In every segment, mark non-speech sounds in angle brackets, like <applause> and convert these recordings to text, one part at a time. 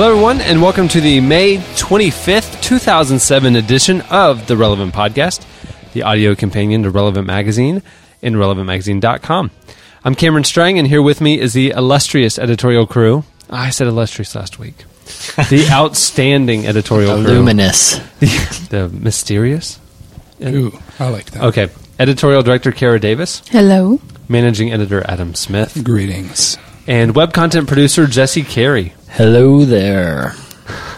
Hello, everyone, and welcome to the May 25th, 2007 edition of the Relevant Podcast, the audio companion to Relevant Magazine and relevantmagazine.com. I'm Cameron Strang, and here with me is the illustrious editorial crew. I said illustrious last week. The <laughs> outstanding editorial crew. Luminous. <laughs> The, the mysterious? Ooh, I like that. Okay. Editorial director Kara Davis, Hello. managing editor Adam Smith, Greetings. and web content producer Jesse Carey. Hello there.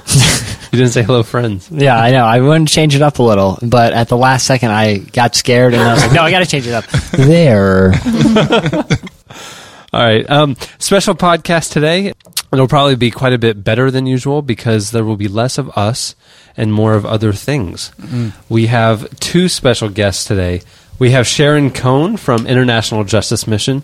You didn't say hello, friends. Yeah, I know. I wanted to change it up a little, but at the last second, I got scared and I was like, no, I got to change it up. <laughs> There. <laughs> All right. Um, special podcast today. It'll probably be quite a bit better than usual because there will be less of us and more of other things. We have two special guests today. We have Sharon Cohn from International Justice Mission,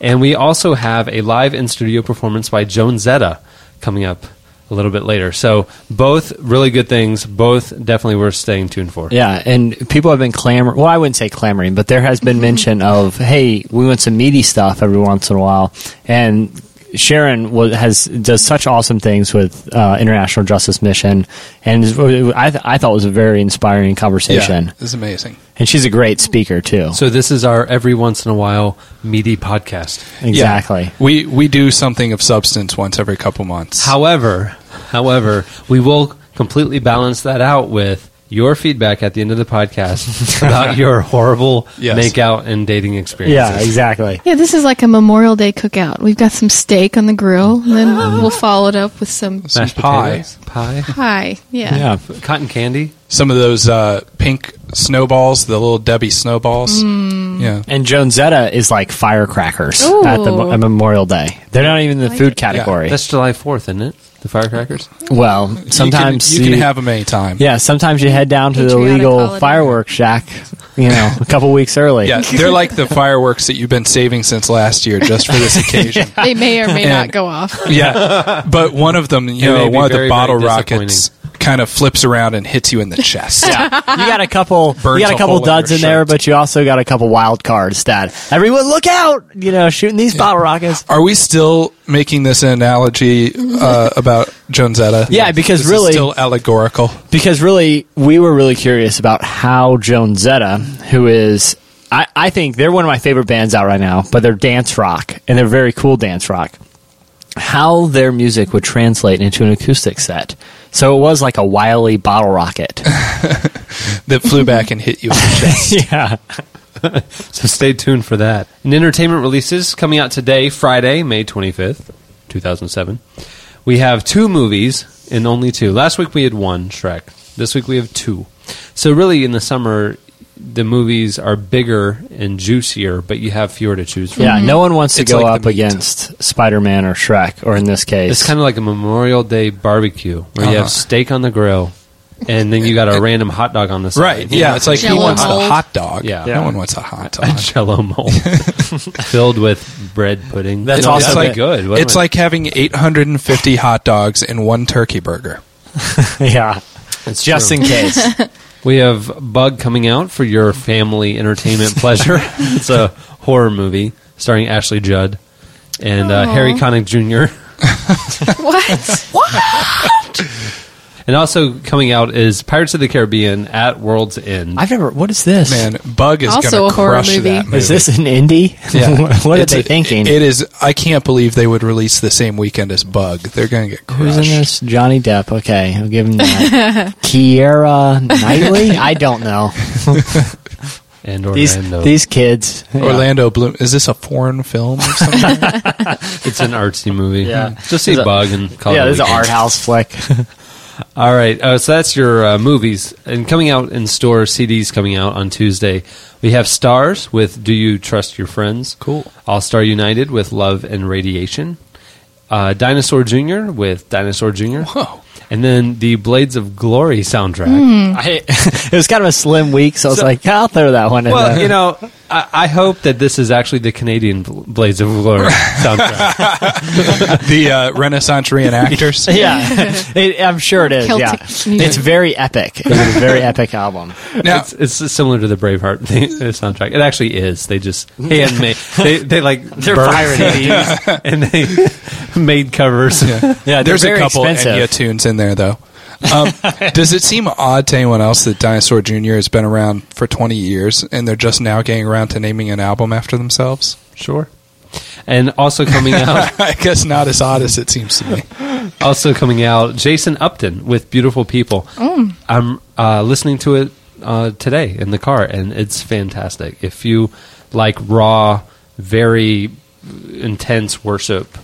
and we also have a live in studio performance by Jonezetta coming up a little bit later. So, both really good things, both definitely worth staying tuned for. Yeah, and people have been clamoring. Well, I wouldn't say clamoring, but there has been <laughs> mention of, hey, we want some meaty stuff every once in a while. And Sharon was, has does such awesome things with uh, International Justice Mission, and I, th- I thought it was a very inspiring conversation. Yeah, this is amazing. And she's a great speaker too. So, this is our every once in a while meaty podcast. exactly. Yeah. We we do something of substance once every couple months. However, however, we will completely balance that out with your feedback at the end of the podcast <laughs> about your horrible Yes. makeout and dating experiences. Yeah, exactly. Yeah, this is like a Memorial Day cookout. We've got some steak on the grill, and then we'll follow it up with some Some Mashed pie. potatoes, pie, pie. Yeah. Yeah. cotton candy. Some of those uh, pink snowballs, the little Debbie snowballs. Mm. Yeah. And Jonezetta is like firecrackers Ooh. at the at Memorial Day. They're not even in the Like food it. category. That's July Fourth, isn't it? The firecrackers. well, sometimes you can, you can have them anytime. Yeah, sometimes you head down to the legal fireworks shack, you know, a couple weeks early. Yeah, they're like the fireworks that you've been saving since last year just for this <laughs> occasion. They may or may And- not go off. Yeah, but one of them, you It know, one of the bottle rockets kind of flips around and hits you in the <laughs> chest. Yeah. you got a couple. Burns you got a couple in duds your in there, but you also got a couple wild cards. That everyone look out! You know, shooting these bottle rockets. Are we still making this an analogy uh, about Jonezetta? Yeah, because really- still allegorical. because really we were really curious about how Jonezetta, who is I, I think they're one of my favorite bands out right now, but they're dance rock and they're very cool dance rock. How their music would translate into an acoustic set. So it was like a wily bottle rocket. <laughs> that flew back and hit you in the <laughs> chest. yeah. <laughs> So stay tuned for that. And entertainment releases coming out today, Friday, May 25th, 2007. We have two movies and only two. Last week we had one, Shrek. This week we have two. So really in the summer, the movies are bigger and juicier, but you have fewer to choose from. Yeah, no one wants to It's go like up the meat. against Spider Man or Shrek, or in this case. It's kind of like a Memorial Day barbecue where you Uh-huh. have steak on the grill and then you got a random hot dog on the side. Right. Yeah. It's like who Jell-O wants the mold. hot dog? Yeah. No one wants a hot dog. <laughs> A dog. jello mold <laughs> filled with bread pudding. That's You also that'd like- good. wouldn't It's it? like having 850 hot dogs in one turkey burger. <laughs> yeah. It's Just true. in case. We have Bug coming out for your family entertainment <laughs> pleasure. it's a horror movie starring Ashley Judd and uh, Harry Connick Jr. <laughs> What? what? And also coming out is Pirates of the Caribbean at World's End. I've never. What is this? Man, Bug is Also going a to horror crush movie. that movie. Is this an indie? <laughs> Yeah. <laughs> what are It's they a- thinking? It is. I can't believe they would release the same weekend as Bug. They're going to get crushed. Who's in this? Johnny Depp. Okay, I'll give him that. <laughs> Keira Knightley. I don't know. and These Orlando. these kids. Orlando Bloom. Is this a foreign film or something? it's an artsy movie. Yeah. Just see It's a- Bug and call yeah, it a this is an weekend. art house flick. All right, uh, so that's your uh, movies. And coming out in store, CDs coming out on Tuesday. We have Stars with Do You Trust Your Friends? Cool. All Star United with Love and Radiation. Uh, Dinosaur Jr. with Dinosaur Jr. Whoa. And then the Blades of Glory soundtrack. I, <laughs> it was kind of a slim week, so I was like, I'll throw that one in Well, there. you know, I, I hope that this is actually the Canadian Blades of Glory <laughs> soundtrack. the uh, Renaissance reenactors. <laughs> yeah, <laughs> it, I'm sure it is. Celtic yeah, music. it's very epic. It's a very epic album. Now, it's, it's similar to the Braveheart thing, uh, soundtrack. It actually is. They just handmade. They, they like They're burned pirating and they made covers. Yeah, they're there's a couple expensive. Enya tunes in there, though. Um, does it seem odd to anyone else that Dinosaur Jr. has been around for 20 years and they're just now getting around to naming an album after themselves? Sure. And also coming <laughs> out, I guess not as odd as it seems to me. also coming out, Jason Upton with "Beautiful People." I'm uh, listening to it uh, today in the car, and it's fantastic. If you like raw, very intense worship,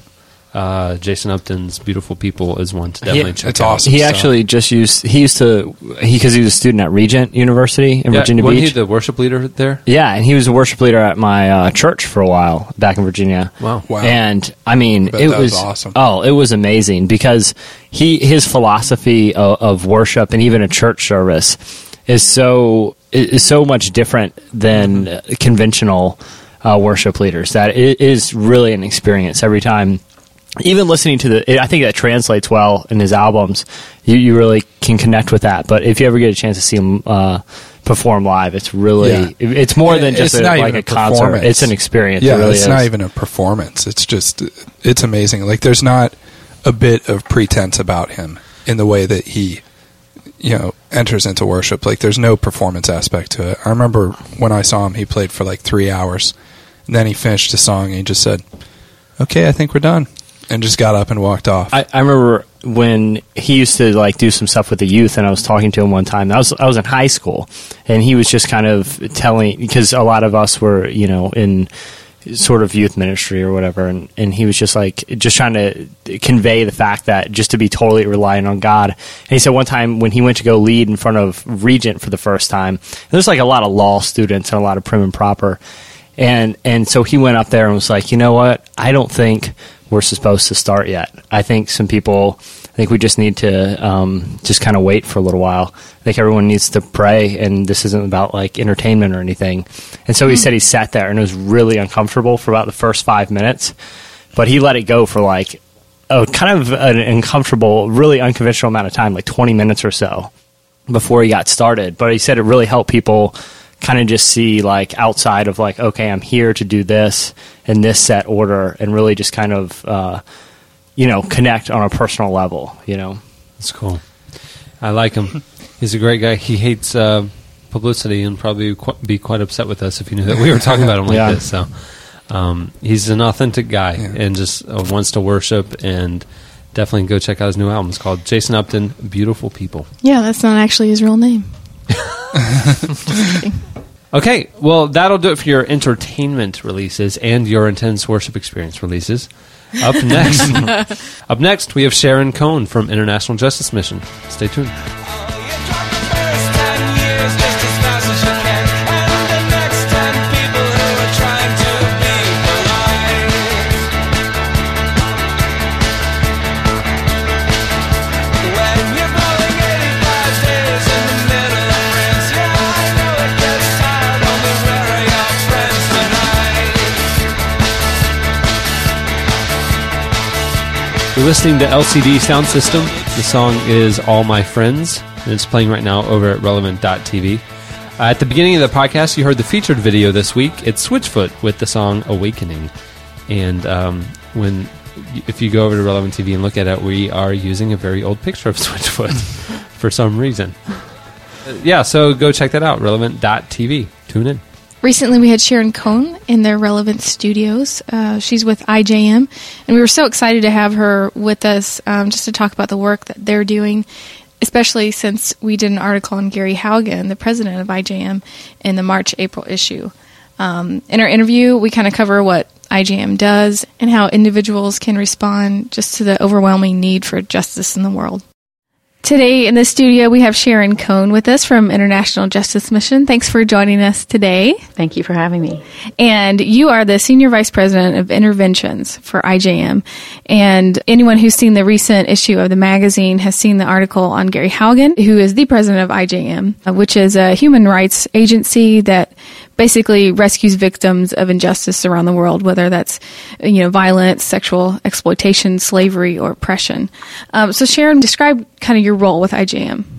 uh, Jason Upton's "Beautiful People" is one to definitely check it's out. awesome. He So- actually just used. He used to. He because he was a student at Regent University in Yeah, Virginia wasn't Beach. he the worship leader there? yeah, and he was a worship leader at my uh, church for a while back in Virginia. Wow. Wow. And I mean, bet it was was awesome. Oh, it was amazing because he his philosophy of, of worship and even a church service is so is so much different than uh, conventional uh, worship leaders that it is really an experience every time. Even listening to the, I think that translates well in his albums. You, you really can connect with that. But if you ever get a chance to see him uh, perform live, it's really Yeah. it's more than just a, like a a concert. It's an experience. Yeah, it really it's is. not even a performance. It's just, it's amazing. Like, there's not a bit of pretense about him in the way that he, you know, enters into worship. Like, there's no performance aspect to it. I remember when I saw him, he played for like three hours. And then he finished the song and he just said, okay, I think we're done. And just got up and walked off. I, I remember when he used to like do some stuff with the youth, and I was talking to him one time. I was I was in high school, and he was just kind of telling because a lot of us were you know in sort of youth ministry or whatever, and, and he was just like just trying to convey the fact that just to be totally reliant on God. And he said one time when he went to go lead in front of Regent for the first time, there's like a lot of law students and a lot of prim and proper. And and so he went up there and was like, you know what? I don't think we're supposed to start yet. I think some people. I think we just need to um, just kind of wait for a little while. I think everyone needs to pray, and this isn't about like entertainment or anything. And so he said he sat there and it was really uncomfortable for about the first five minutes, but he let it go for like a kind of an uncomfortable, really unconventional amount of time, like twenty minutes or so before he got started. But he said it really helped people kind of just see like outside of like, okay, I'm here to do this in this set order, and really just kind of uh, you know connect on a personal level. You know, That's cool. I like him. He's a great guy. He hates uh, publicity and probably qu- be quite upset with us if he knew that we were talking about him like <laughs> Yeah. this. So um, he's an authentic guy and just uh, wants to worship and definitely go check out his new album. It's called Jason Upton, Beautiful People. Yeah, that's not actually his real name. <laughs> <laughs> Okay, well, that'll do it for your entertainment releases and your intense worship experience releases. Up next, <laughs> up next, we have Sharon Cohn from International Justice Mission. Stay tuned. Listening to LCD Soundsystem. The song is All My Friends, and it's playing right now over at relevant.tv. Uh, at the beginning of the podcast, you heard the featured video this week. It's Switchfoot with the song Awakening. And um, when if you go over to Relevant TV and look at it, we are using a very old picture of <laughs> Switchfoot for some reason. Uh, <laughs> yeah, so go check that out, relevant.tv. Tune in. Recently, we had Sharon Cohn in their Relevant Studios. Uh, she's with IJM, and we were so excited to have her with us um, just to talk about the work that they're doing, especially since we did an article on Gary Haugen, the president of IJM, in the March April issue. Um, in our interview, we kind of cover what IJM does and how individuals can respond just to the overwhelming need for justice in the world. Today in the studio, we have Sharon Cohn with us from International Justice Mission. Thanks for joining us today. Thank you for having me. And you are the Senior Vice President of Interventions for IJM. And anyone who's seen the recent issue of the magazine has seen the article on Gary Haugen, who is the president of IJM, which is a human rights agency that basically rescues victims of injustice around the world, whether that's you know violence, sexual exploitation, slavery, or oppression. Um, so, Sharon, describe kind of your role with IJM.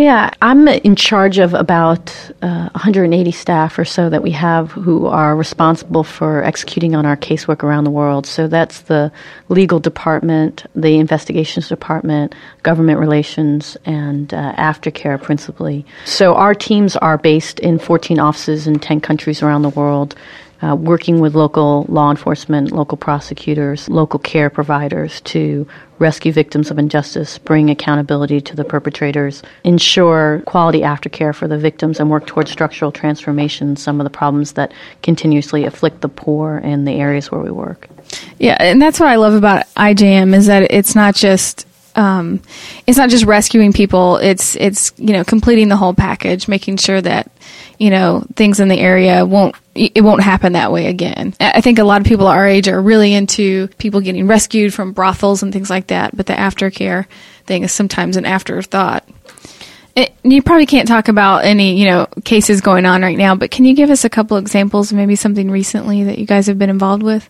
Yeah, I'm in charge of about uh, 180 staff or so that we have who are responsible for executing on our casework around the world. So that's the legal department, the investigations department, government relations, and uh, aftercare principally. So our teams are based in 14 offices in 10 countries around the world uh, working with local law enforcement, local prosecutors, local care providers to rescue victims of injustice, bring accountability to the perpetrators, ensure quality aftercare for the victims, and work towards structural transformation. Some of the problems that continuously afflict the poor in the areas where we work. Yeah, and that's what I love about IJM is that it's not just um, it's not just rescuing people. It's it's you know completing the whole package, making sure that you know things in the area won't it won't happen that way again. I think a lot of people our age are really into people getting rescued from brothels and things like that, but the aftercare thing is sometimes an afterthought. It, you probably can't talk about any you know cases going on right now, but can you give us a couple examples, maybe something recently that you guys have been involved with?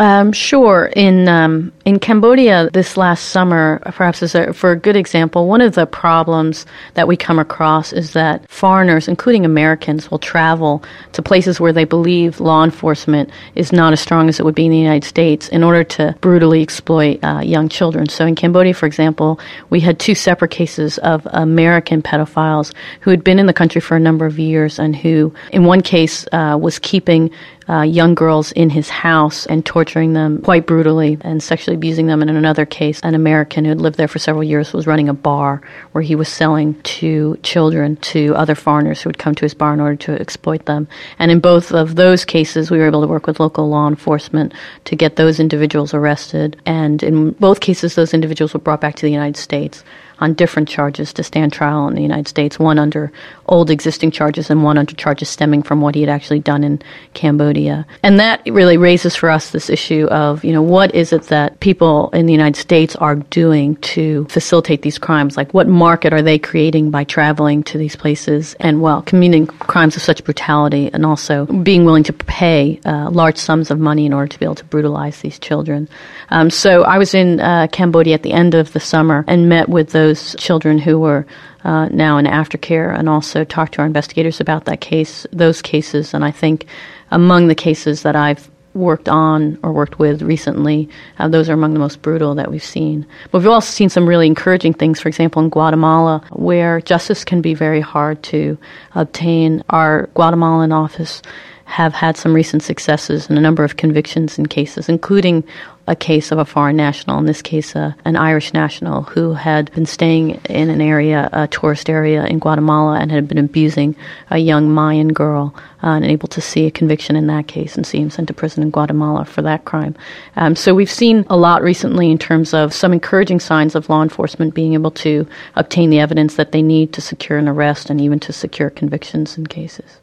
Um, sure. In um, in Cambodia this last summer, perhaps as a, for a good example, one of the problems that we come across is that foreigners, including Americans, will travel to places where they believe law enforcement is not as strong as it would be in the United States in order to brutally exploit uh, young children. So in Cambodia, for example, we had two separate cases of American pedophiles who had been in the country for a number of years and who, in one case, uh, was keeping uh, young girls in his house and torturing them quite brutally and sexually abusing them. And in another case, an American who had lived there for several years was running a bar where he was selling to children to other foreigners who would come to his bar in order to exploit them. And in both of those cases, we were able to work with local law enforcement to get those individuals arrested. And in both cases, those individuals were brought back to the United States on different charges to stand trial in the United States, one under old existing charges and one under charges stemming from what he had actually done in Cambodia. And that really raises for us this issue of, you know, what is it that people in the United States are doing to facilitate these crimes? Like what market are they creating by traveling to these places and, well, committing crimes of such brutality and also being willing to pay uh, large sums of money in order to be able to brutalize these children. Um, so I was in uh, Cambodia at the end of the summer and met with those those children who were uh, now in aftercare and also talk to our investigators about that case, those cases. And I think among the cases that I've worked on or worked with recently, uh, those are among the most brutal that we've seen. But we've also seen some really encouraging things, for example, in Guatemala, where justice can be very hard to obtain. Our Guatemalan office have had some recent successes and a number of convictions in cases, including a case of a foreign national, in this case, uh, an Irish national who had been staying in an area, a tourist area in Guatemala, and had been abusing a young Mayan girl, uh, and able to see a conviction in that case and see him sent to prison in Guatemala for that crime. Um, so we've seen a lot recently in terms of some encouraging signs of law enforcement being able to obtain the evidence that they need to secure an arrest and even to secure convictions in cases.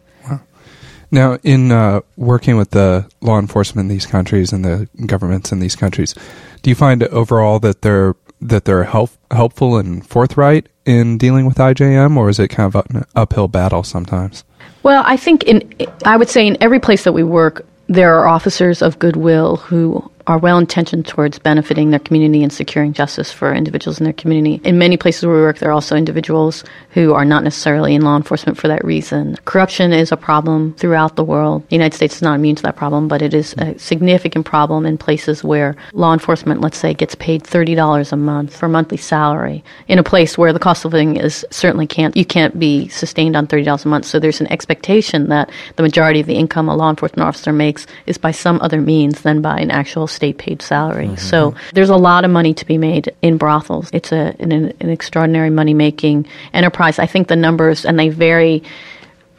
Now, in uh, working with the law enforcement in these countries and the governments in these countries, do you find overall that they're that they're help, helpful and forthright in dealing with IJM, or is it kind of an uphill battle sometimes? Well, I think in I would say in every place that we work, there are officers of goodwill who are well intentioned towards benefiting their community and securing justice for individuals in their community. In many places where we work, there are also individuals who are not necessarily in law enforcement for that reason. Corruption is a problem throughout the world. The United States is not immune to that problem, but it is a significant problem in places where law enforcement, let's say, gets paid $30 a month for monthly salary in a place where the cost of living is certainly can't, you can't be sustained on $30 a month. So there's an expectation that the majority of the income a law enforcement officer makes is by some other means than by an actual state paid salary. Mm-hmm. So there's a lot of money to be made in brothels. It's a, an, an extraordinary money making enterprise. I think the numbers, and they vary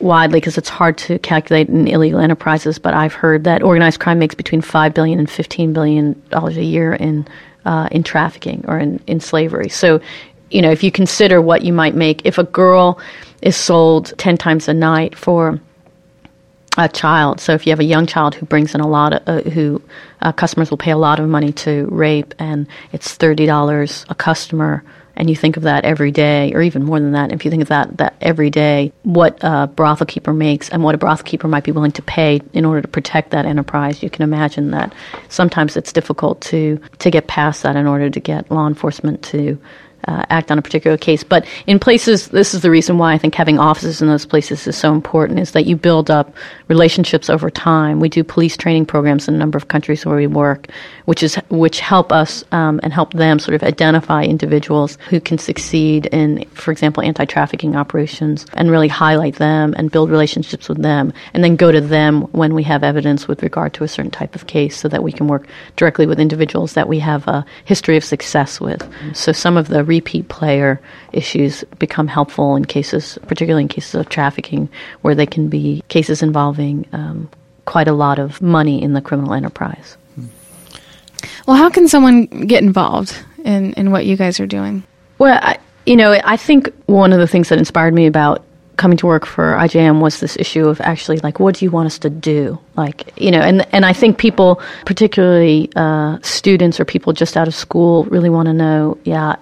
widely because it's hard to calculate in illegal enterprises, but I've heard that organized crime makes between $5 billion and $15 billion a year in, uh, in trafficking or in, in slavery. So you know, if you consider what you might make, if a girl is sold 10 times a night for a child. So if you have a young child who brings in a lot of, uh, who uh, customers will pay a lot of money to rape, and it's thirty dollars a customer, and you think of that every day, or even more than that. If you think of that that every day, what a brothel keeper makes, and what a brothel keeper might be willing to pay in order to protect that enterprise, you can imagine that sometimes it's difficult to to get past that in order to get law enforcement to uh, act on a particular case. But in places, this is the reason why I think having offices in those places is so important, is that you build up relationships over time. We do police training programs in a number of countries where we work, which is which help us um, and help them sort of identify individuals who can succeed in, for example, anti-trafficking operations, and really highlight them and build relationships with them, and then go to them when we have evidence with regard to a certain type of case, so that we can work directly with individuals that we have a history of success with. So some of the repeat player issues become helpful in cases, particularly in cases of trafficking, where they can be cases involving um, quite a lot of money in the criminal enterprise. Well, how can someone get involved in, in what you guys are doing? Well, I, you know, I think one of the things that inspired me about coming to work for IJM was this issue of actually like, what do you want us to do? Like, you know, and and I think people, particularly uh, students or people just out of school, really want to know. Yeah,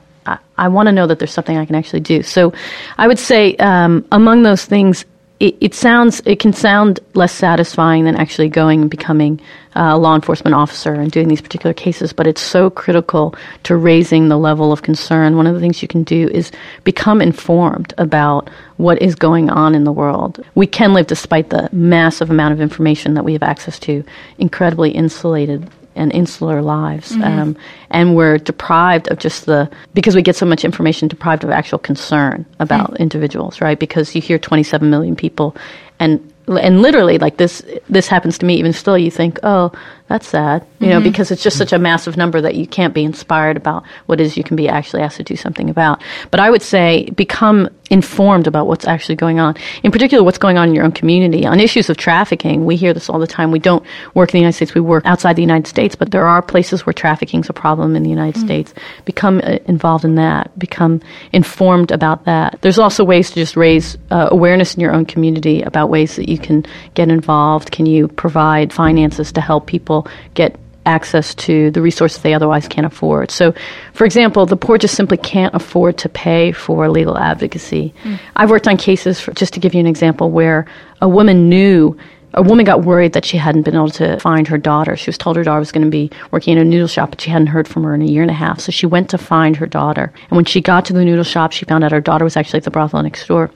I, want to know that there's something I can actually do. So, I would say um, among those things. It, it sounds it can sound less satisfying than actually going and becoming a law enforcement officer and doing these particular cases, but it's so critical to raising the level of concern. One of the things you can do is become informed about what is going on in the world. We can live, despite the massive amount of information that we have access to, incredibly insulated and insular lives. Um, and we're deprived of just the, because we get so much information, deprived of actual concern about individuals, right? Because you hear 27 million people and and literally like this this happens to me even still you think oh that's sad you know because it's just such a massive number that you can't be inspired about what it is you can be actually asked to do something about. But i would say become informed about what's actually going on in particular what's going on in your own community. On issues of trafficking we hear this all the time. We don't work in the united states we work outside the united states but there are places where trafficking is a problem in the united states. Become uh, involved in that. Become informed about that. There's also ways to just raise uh, awareness in your own community about ways that you can get involved. Can you provide finances to help people get access to the resources they otherwise can't afford. So, for example, the poor just simply can't afford to pay for legal advocacy. Hmm. I've worked on cases, for, just to give you an example, where a woman knew. A woman got worried that she hadn't been able to find her daughter. She was told her daughter was going to be working in a noodle shop, but she hadn't heard from her in a year and a half. So she went to find her daughter. And when she got to the noodle shop, she found out her daughter was actually at the brothel next door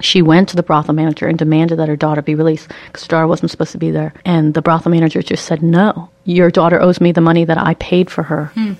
she went to the brothel manager and demanded that her daughter be released because her daughter wasn't supposed to be there. And the brothel manager just said, No, your daughter owes me the money that I paid for her. Hmm.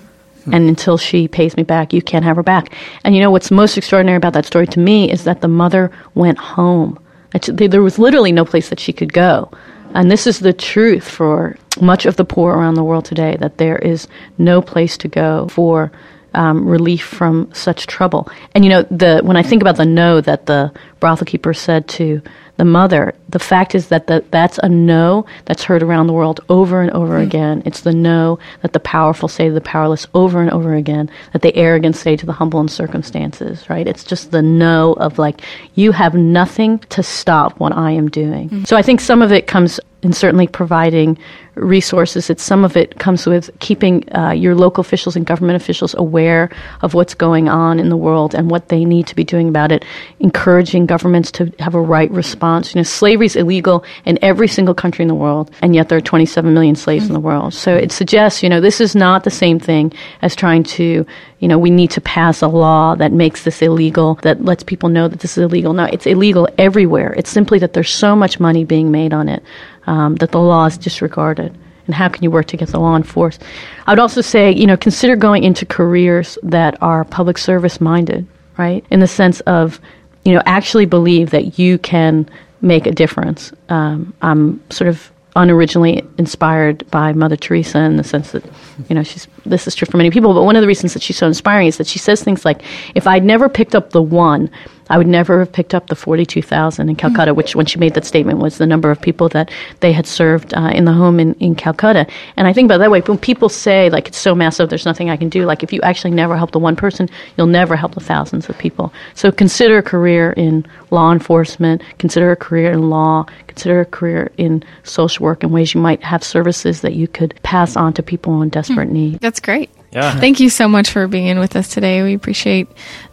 And until she pays me back, you can't have her back. And you know what's most extraordinary about that story to me is that the mother went home. There was literally no place that she could go. And this is the truth for much of the poor around the world today that there is no place to go for um, relief from such trouble. And you know, the when I think about the no that the brothel keeper said to the mother, the fact is that the, that's a no that's heard around the world over and over again. It's the no that the powerful say to the powerless over and over again, that the arrogant say to the humble in circumstances, right? It's just the no of like, you have nothing to stop what I am doing. So I think some of it comes in certainly providing resources. It's some of it comes with keeping uh, your local officials and government officials aware of what's going on in the world and what they need to be doing about it. Encouraging governments to have a right response. You know, slavery is illegal in every single country in the world, and yet there are 27 million slaves in the world. So it suggests, you know, this is not the same thing as trying to, you know, we need to pass a law that makes this illegal, that lets people know that this is illegal. No, it's illegal everywhere. It's simply that there's so much money being made on it um, that the law is disregarded. And how can you work to get the law enforced? I would also say, you know, consider going into careers that are public service minded, right? In the sense of, you know, actually believe that you can make a difference. Um, I'm sort of unoriginally inspired by Mother Teresa in the sense that, you know, she's this is true for many people. But one of the reasons that she's so inspiring is that she says things like, "If I'd never picked up the one I would never have picked up the 42,000 in Calcutta, which when she made that statement was the number of people that they had served uh, in the home in, in Calcutta. And I think about it that way, when people say, like, it's so massive, there's nothing I can do, like, if you actually never help the one person, you'll never help the thousands of people. So consider a career in law enforcement, consider a career in law, consider a career in social work in ways you might have services that you could pass on to people in desperate need. That's great. Yeah. Thank you so much for being with us today. We appreciate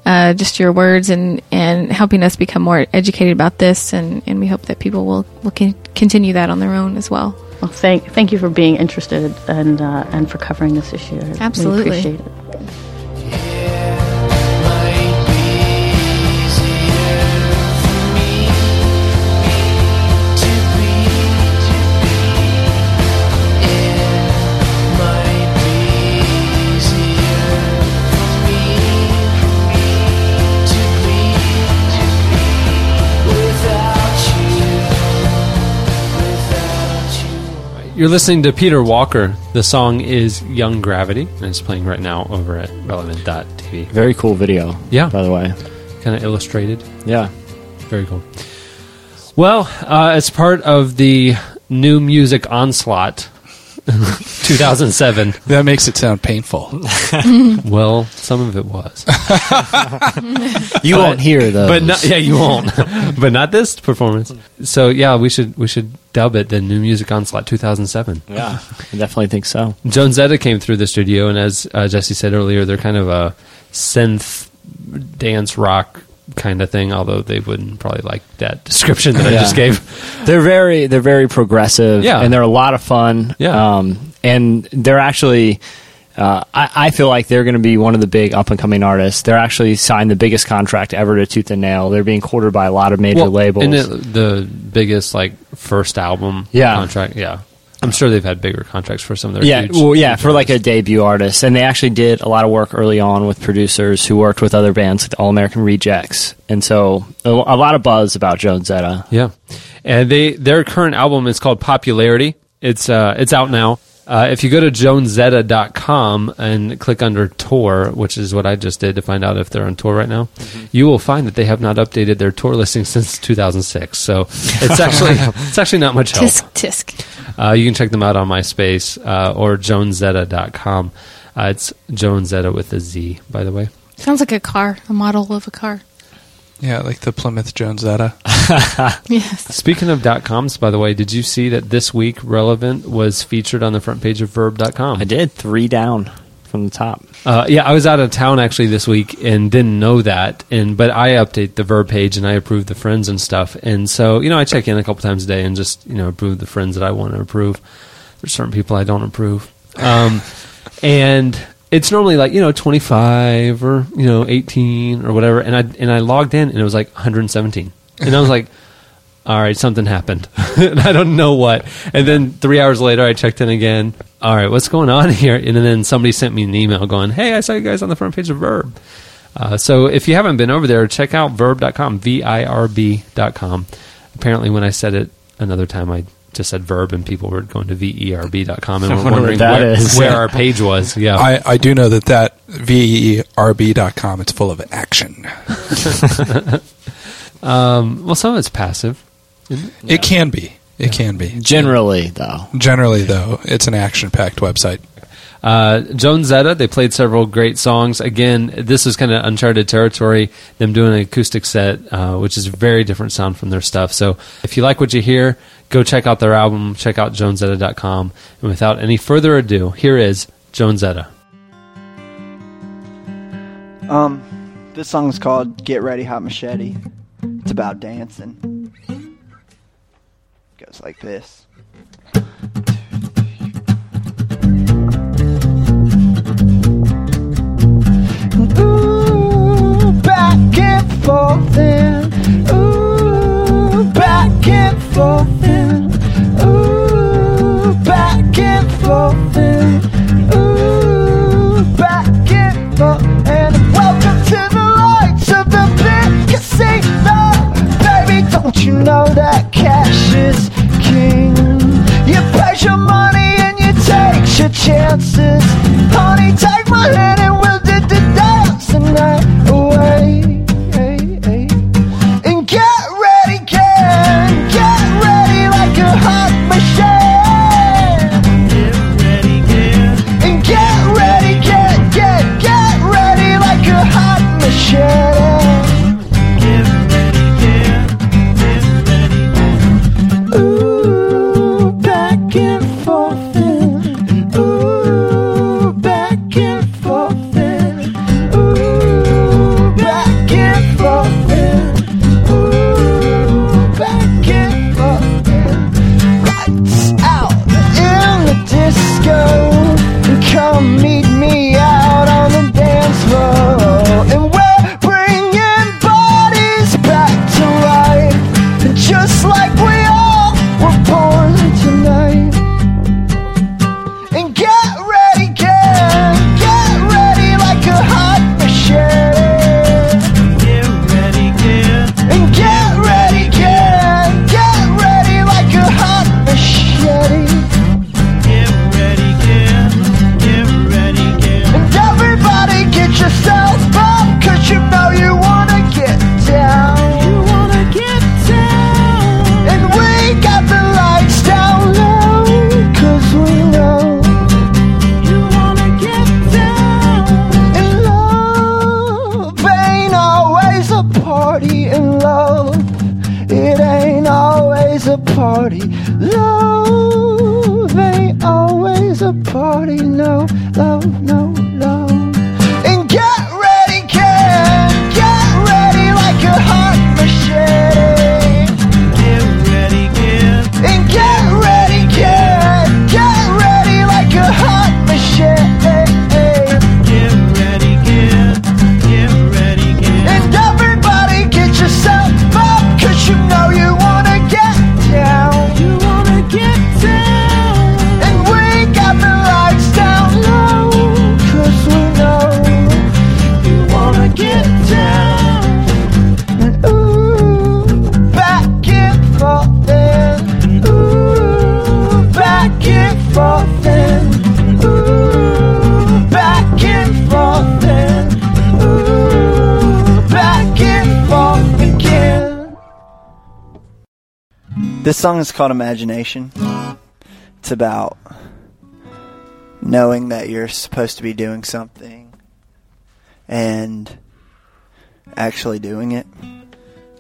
uh, just your words and, and helping us become more educated about this, and, and we hope that people will, will con- continue that on their own as well. Well, thank, thank you for being interested and, uh, and for covering this issue. I really Absolutely. appreciate it. You're listening to Peter Walker. The song is Young Gravity, and it's playing right now over at relevant.tv. Very cool video. Yeah. By the way. Kind of illustrated. Yeah. Very cool. Well, uh, as part of the new music onslaught <laughs> 2007, That makes it sound painful. <laughs> well, some of it was. <laughs> You won't hear those. but not, yeah, you won't. but not this performance. So yeah, we should we should dub it the new music onslaught 2007. Yeah. I definitely think so. Jonezetta came through the studio, and as uh, Jesse said earlier, they're kind of a synth dance rock kind of thing. Although they wouldn't probably like that description that I just gave. They're very they're very progressive. Yeah. And they're a lot of fun. Yeah. Um, and they're actually uh, I, I feel like they're going to be one of the big up and coming artists. They're actually signed the biggest contract ever to Tooth and Nail. They're being quartered by a lot of major labels. and it, the biggest like first album Yeah. contract. Yeah, I'm sure they've had bigger contracts for some of their yeah, huge- well, yeah, for like a debut artist, and they actually did a lot of work early on with producers who worked with other bands like All American Rejects, and so a, a lot of buzz about Jonezetta. Yeah, and they their current album is called Popularity. It's uh it's out now. Uh, if you go to jonezetta.com and click under tour, which is what I just did to find out if they're on tour right now, you will find that they have not updated their tour listing since 2006. So <laughs> it's actually it's actually not much help. Tisk tisk. Uh, you can check them out on MySpace uh, or jonezetta.com. Uh, it's Jonezetta with a Z, by the way. Sounds like a car, a model of a car. Yeah, like the Plymouth Jones Zeta. <laughs> Yes. Speaking of dot coms, by the way, did you see that this week Relevant was featured on the front page of Virb.com? I did three down from the top. Uh, yeah, I was out of town actually this week and didn't know that. And but I update the Verb page and I approve the friends and stuff. And so you know I check in a couple times a day and just you know approve the friends that I want to approve. There's certain people I don't approve. Um, <laughs> and it's normally like you know 25 or you know 18 or whatever. And I and I logged in and it was like 117. And I was like. <laughs> All right, something happened. <laughs> and I don't know what. And then three hours later, I checked in again. All right, what's going on <laughs> here? And then somebody sent me an email going, hey, I saw you guys on the front page of Virb. Uh, so if you haven't been over there, check out virb.com, V I R B.com. Apparently, when I said it another time, I just said verb and people were going to verb.com <laughs> and I were wondering that where, is. where our page was. <laughs> Yeah. I, I do know that that verb.com it's full of action. <laughs> um, well, some of it's passive. It can be. It can be. Generally, though, Generally, though, it's an action-packed website. Uh, Jonezetta, they played several great songs. Again, this is kind of uncharted territory, them doing an acoustic set, uh, which is a very different sound from their stuff. So if you like what you hear, go check out their album, check out jonezetta.com. And without any further ado, here is Jonezetta. Zetta. Um, this song's called "Get Ready, Hot Machete." It's about dancing. Goes like this. Ooh, back and forth and ooh, back and forth know that cash is king. You pay your money and you take your chances. Honey, take my hand. This song is called Imagination. It's about knowing that you're supposed to be doing something and actually doing it.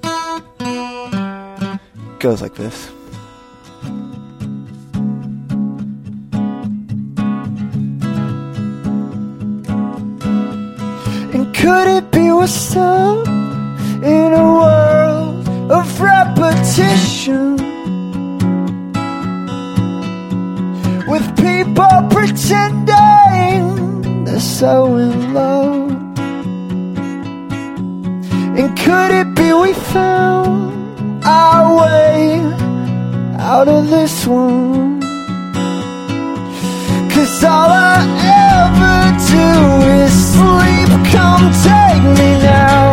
it goes like this. And could it be we're in a world of repetition? with people pretending they're so in love. And could it be we found our way out of this one? Cause all I ever do is sleep. Come take me now.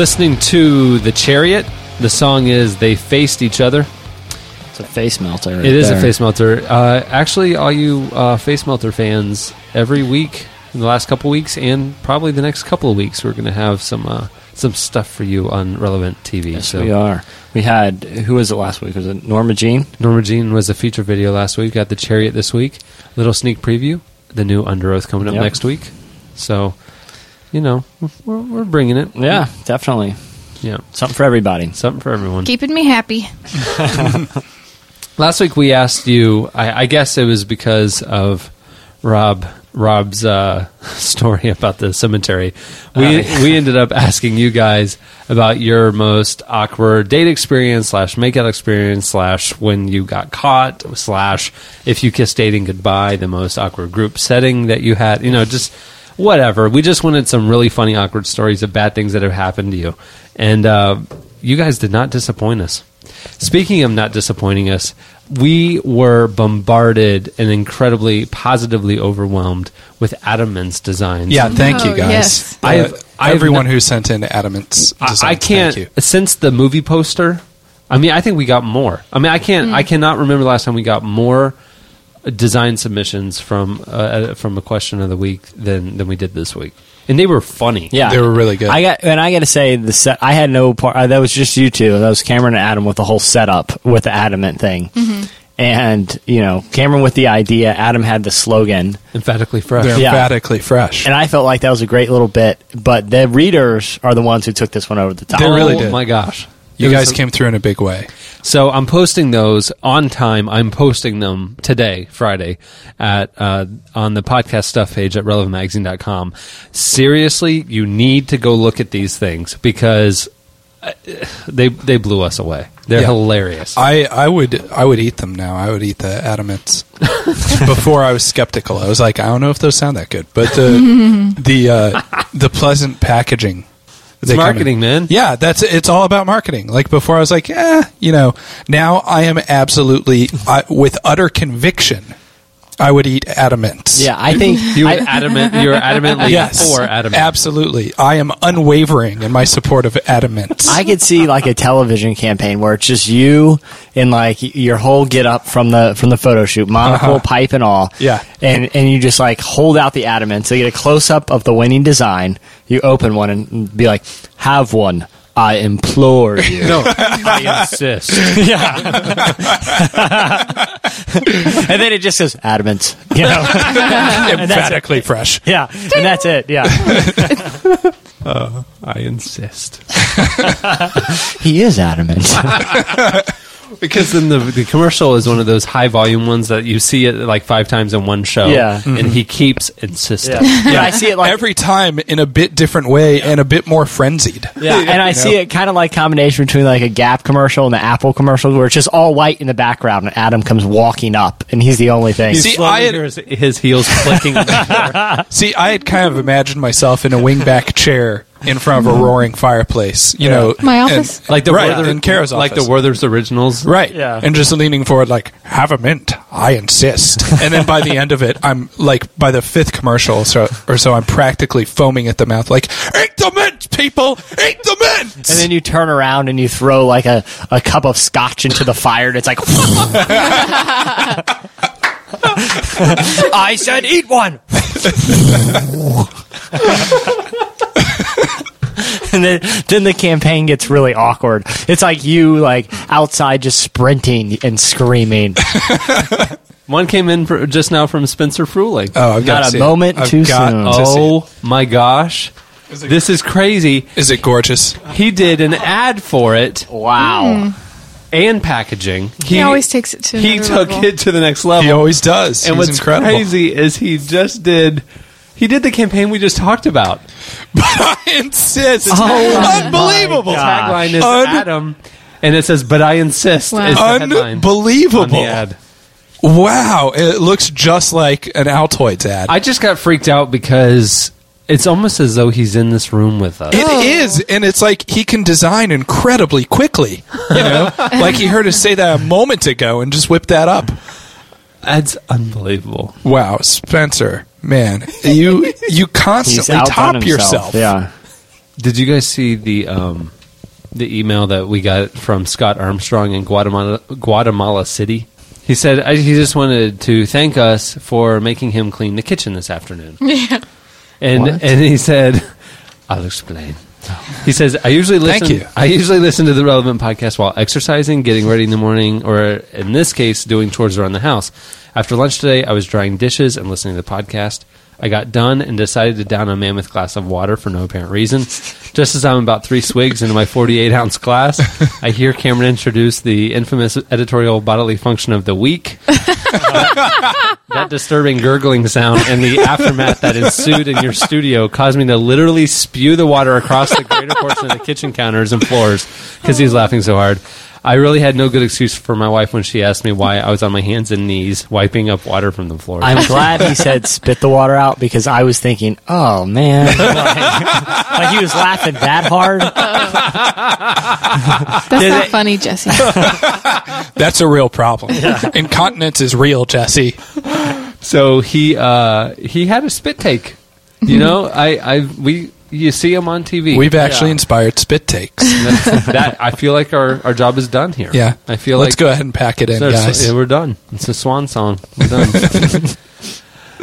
Listening to The Chariot. The song is They Faced Each Other. It's a face melter. right It is there. a face melter. Uh, actually, all you uh, face melter fans, every week in the last couple weeks, and probably the next couple of weeks, we're going to have some uh, some stuff for you on relevant TV. Yes, so we are. We had who was it last week? Was it Norma Jean? Norma Jean was a feature video last week. Got the Chariot this week. Little sneak preview. The new Underoath coming up Yep. next week. So, you know, we're, we're bringing it. Yeah, definitely Yeah, something for everybody. something for everyone. Keeping me happy. <laughs> Last week we asked you. I, I guess it was because of Rob Rob's uh, <laughs> story about the cemetery. We Oh, yeah. we ended up asking you guys about your most awkward date experience slash makeout experience slash when you got caught slash if you kissed dating goodbye the most awkward group setting that you had. You know, just whatever. We just wanted some really funny awkward stories of bad things that have happened to you, and uh, you guys did not disappoint us. Speaking of not disappointing us, we were bombarded and incredibly positively overwhelmed with Adamant's designs. Yeah, thank you Oh, guys. yes. Uh, I've- I've everyone not- who sent in Adamant's I, designs, I can't Thank you. since the movie poster. I mean, I think we got more. I mean, I can't. I cannot remember the last time we got more design submissions from uh, from a question of the week than than we did this week, and they were funny. Yeah, They were really good. I got and I got to say the set. I had no part. Uh, that was just you two. That was Cameron and Adam with the whole setup with the adamant thing. And you know, Cameron with the idea. Adam had the slogan, emphatically fresh. They're Yeah. emphatically fresh. and I felt like that was a great little bit. But the readers are the ones who took this one over the top. They really oh did. my gosh! You guys came through in a big way. So I'm posting those on time. I'm posting them today, Friday, at uh, on the podcast stuff page at relevantmagazine.com. Seriously, you need to go look at these things because uh, they they blew us away. They're Yeah. hilarious. I, I would I would eat them now. I would eat the Adamants. <laughs> Before I was skeptical. I was like, I don't know if those sound that good, but the <laughs> the uh, the pleasant packaging. It's they come in- marketing, man. Yeah, that's it's all about marketing. Like before, I was like, yeah, you know. Now I am absolutely I, with utter conviction. I would eat Adamants. Yeah, I think <laughs> you were I, adamant. You're adamantly Yes, for adamant. absolutely. I am unwavering in my support of Adamants. I could see like a television campaign where it's just you and like your whole get up from the from the photo shoot, monocle, Uh-huh. pipe, and all. Yeah. and and you just like hold out the adamant. So you get a close up of the winning design. You open one and be like, "Have one." I implore you. no, I insist. <laughs> yeah. <laughs> and then it just says adamant. You know. <laughs> emphatically fresh. yeah, and that's it. Yeah, uh, I insist. he is adamant. Because then the the commercial is one of those high volume ones that you see it like five times in one show. Yeah. and mm-hmm. he keeps insisting. yeah. yeah, I see it like Every time in a bit different way and a bit more frenzied. Yeah, and I see it kind of like combination between like a Gap commercial and the Apple commercial, where it's just all white in the background, and Adam comes walking up, and he's the only thing. You See, I had- his, his heels clicking. on the floor. See, I had kind of imagined myself in a wingback chair in front of a roaring fireplace. You know, My and- office? like the right Werther, in Kara's like office. the Werther's originals. Right. Yeah. And just leaning forward, like, have a mint. I insist. <laughs> and then by the end of it, I'm like, by the fifth commercial so, or so, I'm practically foaming at the mouth, like, eat the mint, people! Eat the mint! and then you turn around and you throw like a, a cup of scotch into the fire, and it's like. <laughs> I said, eat one. <laughs> and <laughs> then, then the campaign gets really awkward. It's like you like outside just sprinting and screaming. <laughs> One came in for, just now from Spencer Fruling. oh, I've got Not to a see it. moment I've too got soon. to see it. oh my gosh, this is crazy. Is it gorgeous? He did an ad for it Wow. Hmm. and packaging. He, always takes it to he another took level. it to the next level. He always does. and He's what's incredible. crazy is he just did. He did the campaign we just talked about. <laughs> But I insist. Oh, Unbelievable. my God. Tagline is Un- Adam, and it says, "But I insist." Wow. Is the headline on Unbelievable. the ad. Wow. It looks just like an Altoids ad. I just got freaked out because it's almost as though he's in this room with us. It oh. is, and it's like he can design incredibly quickly. You know, <laughs> like he heard us say that a moment ago and just whipped that up. That's unbelievable. Wow, Spencer, man, you you <laughs> constantly top yourself. Yeah. Did you guys see the um, the email that we got from Scott Armstrong in Guatemala Guatemala City? He said I, he just wanted to thank us for making him clean the kitchen this afternoon. <laughs> Yeah. And What? and he said, "I'll explain." He says, "I usually listen. Thank you. I usually listen to the relevant podcast while exercising, getting ready in the morning, or in this case, doing chores around the house. After lunch today, I was drying dishes and listening to the podcast. I got done and decided to down a mammoth glass of water for no apparent reason. Just as I'm about three swigs into my 48 ounce glass, <laughs> I hear Cameron introduce the infamous editorial bodily function of the week <laughs> uh, that disturbing gurgling sound and the aftermath that ensued in your studio caused me to literally spew the water across the greater portion of the kitchen counters and floors because he was laughing so hard. I really had no good excuse for my wife when she asked me why I was on my hands and knees wiping up water from the floor. I'm <laughs> glad he said spit the water out because I was thinking, oh man, like, <laughs> like he was laughing that hard. That's Did not it- funny, Jesse. <laughs> That's a real problem. Incontinence is real, Jesse. so he uh, he had a spit take. You know, I, I we you see him on TV. We've actually inspired spit takes. <laughs> That I feel like our, our job is done here. Yeah. I feel Let's like go ahead and pack it in, So- guys. yeah, we're done. It's a swan song. We're done.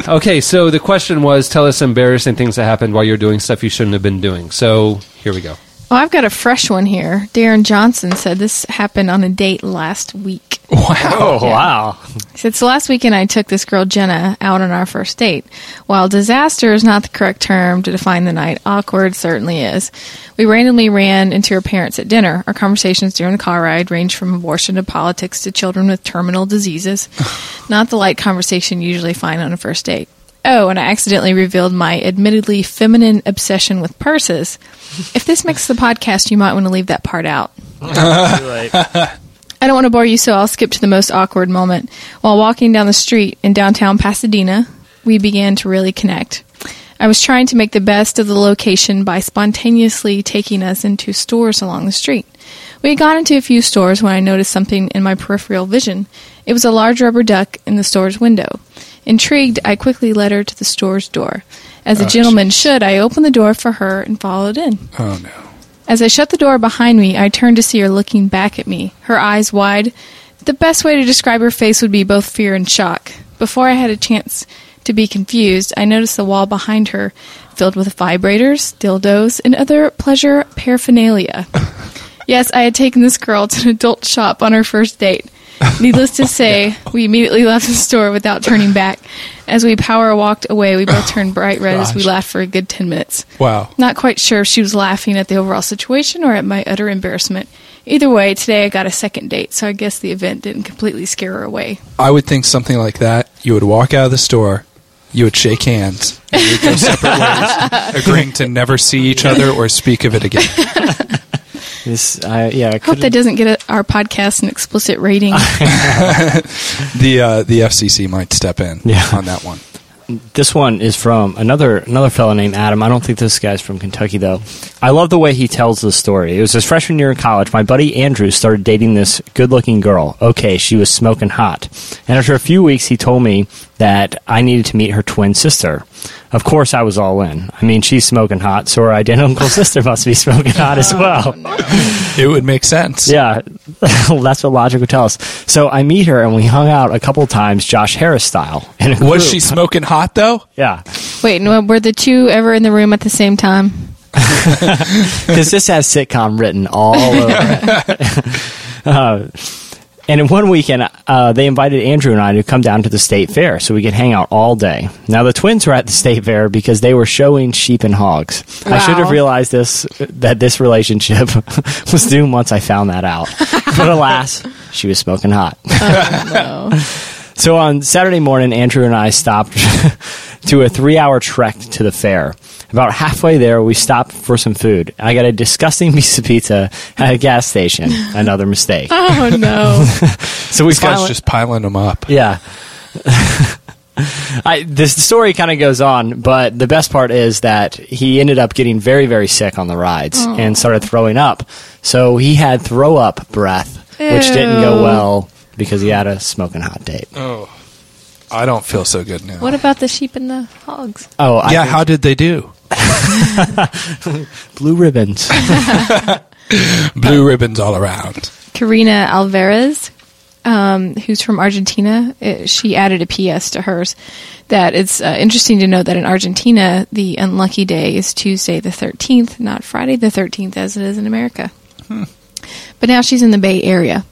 <laughs> okay, so the question was tell us embarrassing things that happened while you're doing stuff you shouldn't have been doing. So here we go. Oh, I've got a fresh one here. Darren Johnson said this happened on a date last week. <laughs> Wow. Oh wow! He said, So last weekend I took this girl Jenna out on our first date. While disaster is not the correct term to define the night, awkward certainly is. We randomly ran into her parents at dinner. Our conversations during the car ride ranged from abortion to politics to children with terminal diseases. <laughs> not the light conversation you usually find on a first date. Oh, and I accidentally revealed my admittedly feminine obsession with purses. If this makes the podcast, you might want to leave that part out. I don't want to bore you, so I'll skip to the most awkward moment. While walking down the street in downtown Pasadena, we began to really connect. I was trying to make the best of the location by spontaneously taking us into stores along the street. We had gone into a few stores when I noticed something in my peripheral vision. It was a large rubber duck in the store's window. Intrigued, I quickly led her to the store's door. As a Oh, gentleman should, I opened the door for her and followed in. Oh, no. As I shut the door behind me, I turned to see her looking back at me, her eyes wide. The best way to describe her face would be both fear and shock. Before I had a chance to be confused, I noticed the wall behind her filled with vibrators, dildos, and other pleasure paraphernalia. <laughs> yes, I had taken this girl to an adult shop on our first date. Needless to <laughs> say, we immediately left the store without turning back. As we power walked away, we both <sighs> turned bright red as we laughed for a good 10 minutes. Wow. Not quite sure if she was laughing at the overall situation or at my utter embarrassment. Either way, today I got a second date, so I guess the event didn't completely scare her away. I would think something like that. You would walk out of the store, you would shake hands, and you would go separate ways, <laughs> agreeing to never see each other or speak of it again. <laughs> This, I yeah, I Hope that doesn't get a, our podcast an explicit rating. <laughs> The uh, the FCC might step in Yeah. on that one. This one is from another another fellow named Adam. I don't think this guy's from Kentucky though. I love the way he tells the story. It was his freshman year in college. My buddy Andrew started dating this good-looking girl. Okay, she was smoking hot. And after a few weeks, he told me that I needed to meet her twin sister. Of course, I was all in. I mean, she's smoking hot, so her identical sister must be smoking hot as well. It would make sense. Yeah, <laughs> that's what logic would tell us. So I meet her, and we hung out a couple times, Josh Harris style. in a Was group. she smoking hot though? Yeah. Wait, no, were the two ever in the room at the same time? <laughs> because this has sitcom written all over it. <laughs> uh, and in one weekend, uh, they invited Andrew and I to come down to the state fair so we could hang out all day. Now, the twins were at the state fair because they were showing sheep and hogs. I should have realized this that this relationship <laughs> was doomed once I found that out. <laughs> but alas, she was smoking hot. No. <laughs> So on Saturday morning, Andrew and I stopped to a three hour trek to the fair. About halfway there, we stopped for some food. I got a disgusting <laughs> piece of pizza at a gas station. <laughs> Another mistake. Oh no. <laughs> So we This guy's just piling them up. yeah. I, this story kind of goes on, but the best part is that he ended up getting very, very sick on the rides oh. and started throwing up. So he had throw up breath, which didn't go well because he had a smoking hot date. Oh, I don't feel so good now. What about the sheep and the hogs? Oh, I yeah, think- how did they do? <laughs> Blue ribbons. <laughs> Blue ribbons all around. Karina Alvarez, um, who's from Argentina, uh, she added a PS to hers that it's uh, interesting to note that in Argentina, the unlucky day is Tuesday the 13th, not Friday the 13th as it is in America. But now she's in the Bay Area.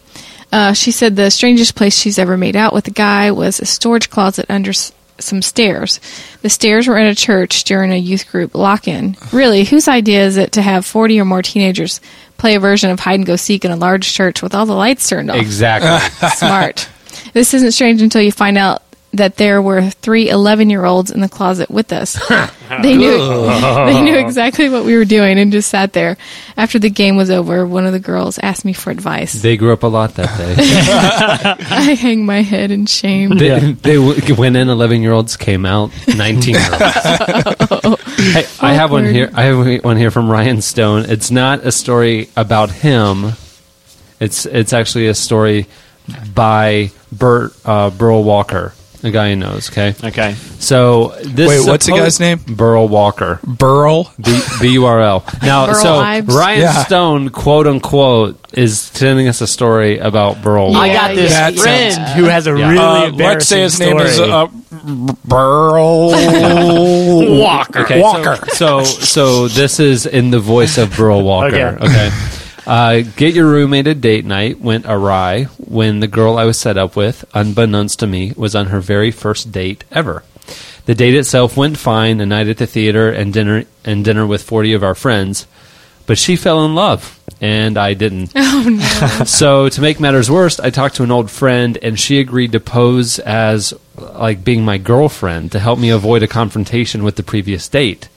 Uh, she said the strangest place she's ever made out with a guy was a storage closet under s- some stairs. The stairs were in a church during a youth group lock in. Really, whose idea is it to have 40 or more teenagers play a version of hide and go seek in a large church with all the lights turned off? Exactly. <laughs> Smart. This isn't strange until you find out that there were three 11 year olds in the closet with us. <laughs> they knew they knew exactly what we were doing and just sat there. After the game was over, one of the girls asked me for advice. they grew up a lot that day. <laughs> I hang my head in shame. They, they w- went in. Eleven year olds came out. Nineteen year olds. <laughs> hey, I have one here. I have one here from Ryan Stone. It's not a story about him. It's it's actually a story by Burt uh, Burl Walker, a guy he knows. Okay, Okay. so this Wait, what's the suppo- guy's name? Burl Walker. Burl. B B U R L. Now, Burl so Ives. Ryan Yeah. Stone, quote unquote, is telling us a story about Burl. Yeah. I got this That friend sounds- who has a Yeah. really Uh, embarrassing let's say his name is uh, Burl <laughs> Walker. Okay, Walker. So, so, so this is in the voice of Burl Walker. Okay. Okay. Uh, get your roommate a date night went awry when the girl I was set up with, unbeknownst to me, was on her very first date ever. The date itself went fine, a night at the theater and dinner and dinner with forty of our friends, but she fell in love, and I didn't. <laughs> Oh no. So to make matters worse, I talked to an old friend, and she agreed to pose as like being my girlfriend to help me avoid a confrontation with the previous date.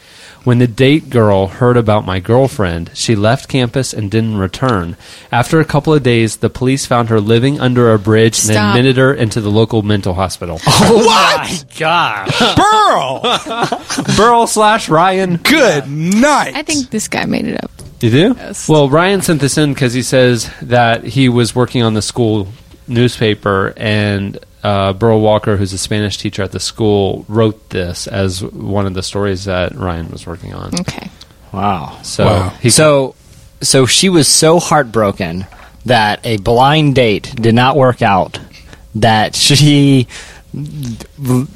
When the date girl heard about my girlfriend, she left campus and didn't return. After a couple of days, the police found her living under a bridge and Stop. admitted her into the local mental hospital. <laughs> Oh <laughs> my gosh. Burl. <laughs> Burl slash Ryan. Good night. I think this guy made it up. You do? Yes. Well, Ryan sent this in because he says that he was working on the school newspaper, and uh, Burl Walker, who's a Spanish teacher at the school, wrote this as one of the stories that Ryan was working on. Okay. Wow. So Wow. he So, so she was so heartbroken that a blind date did not work out. That she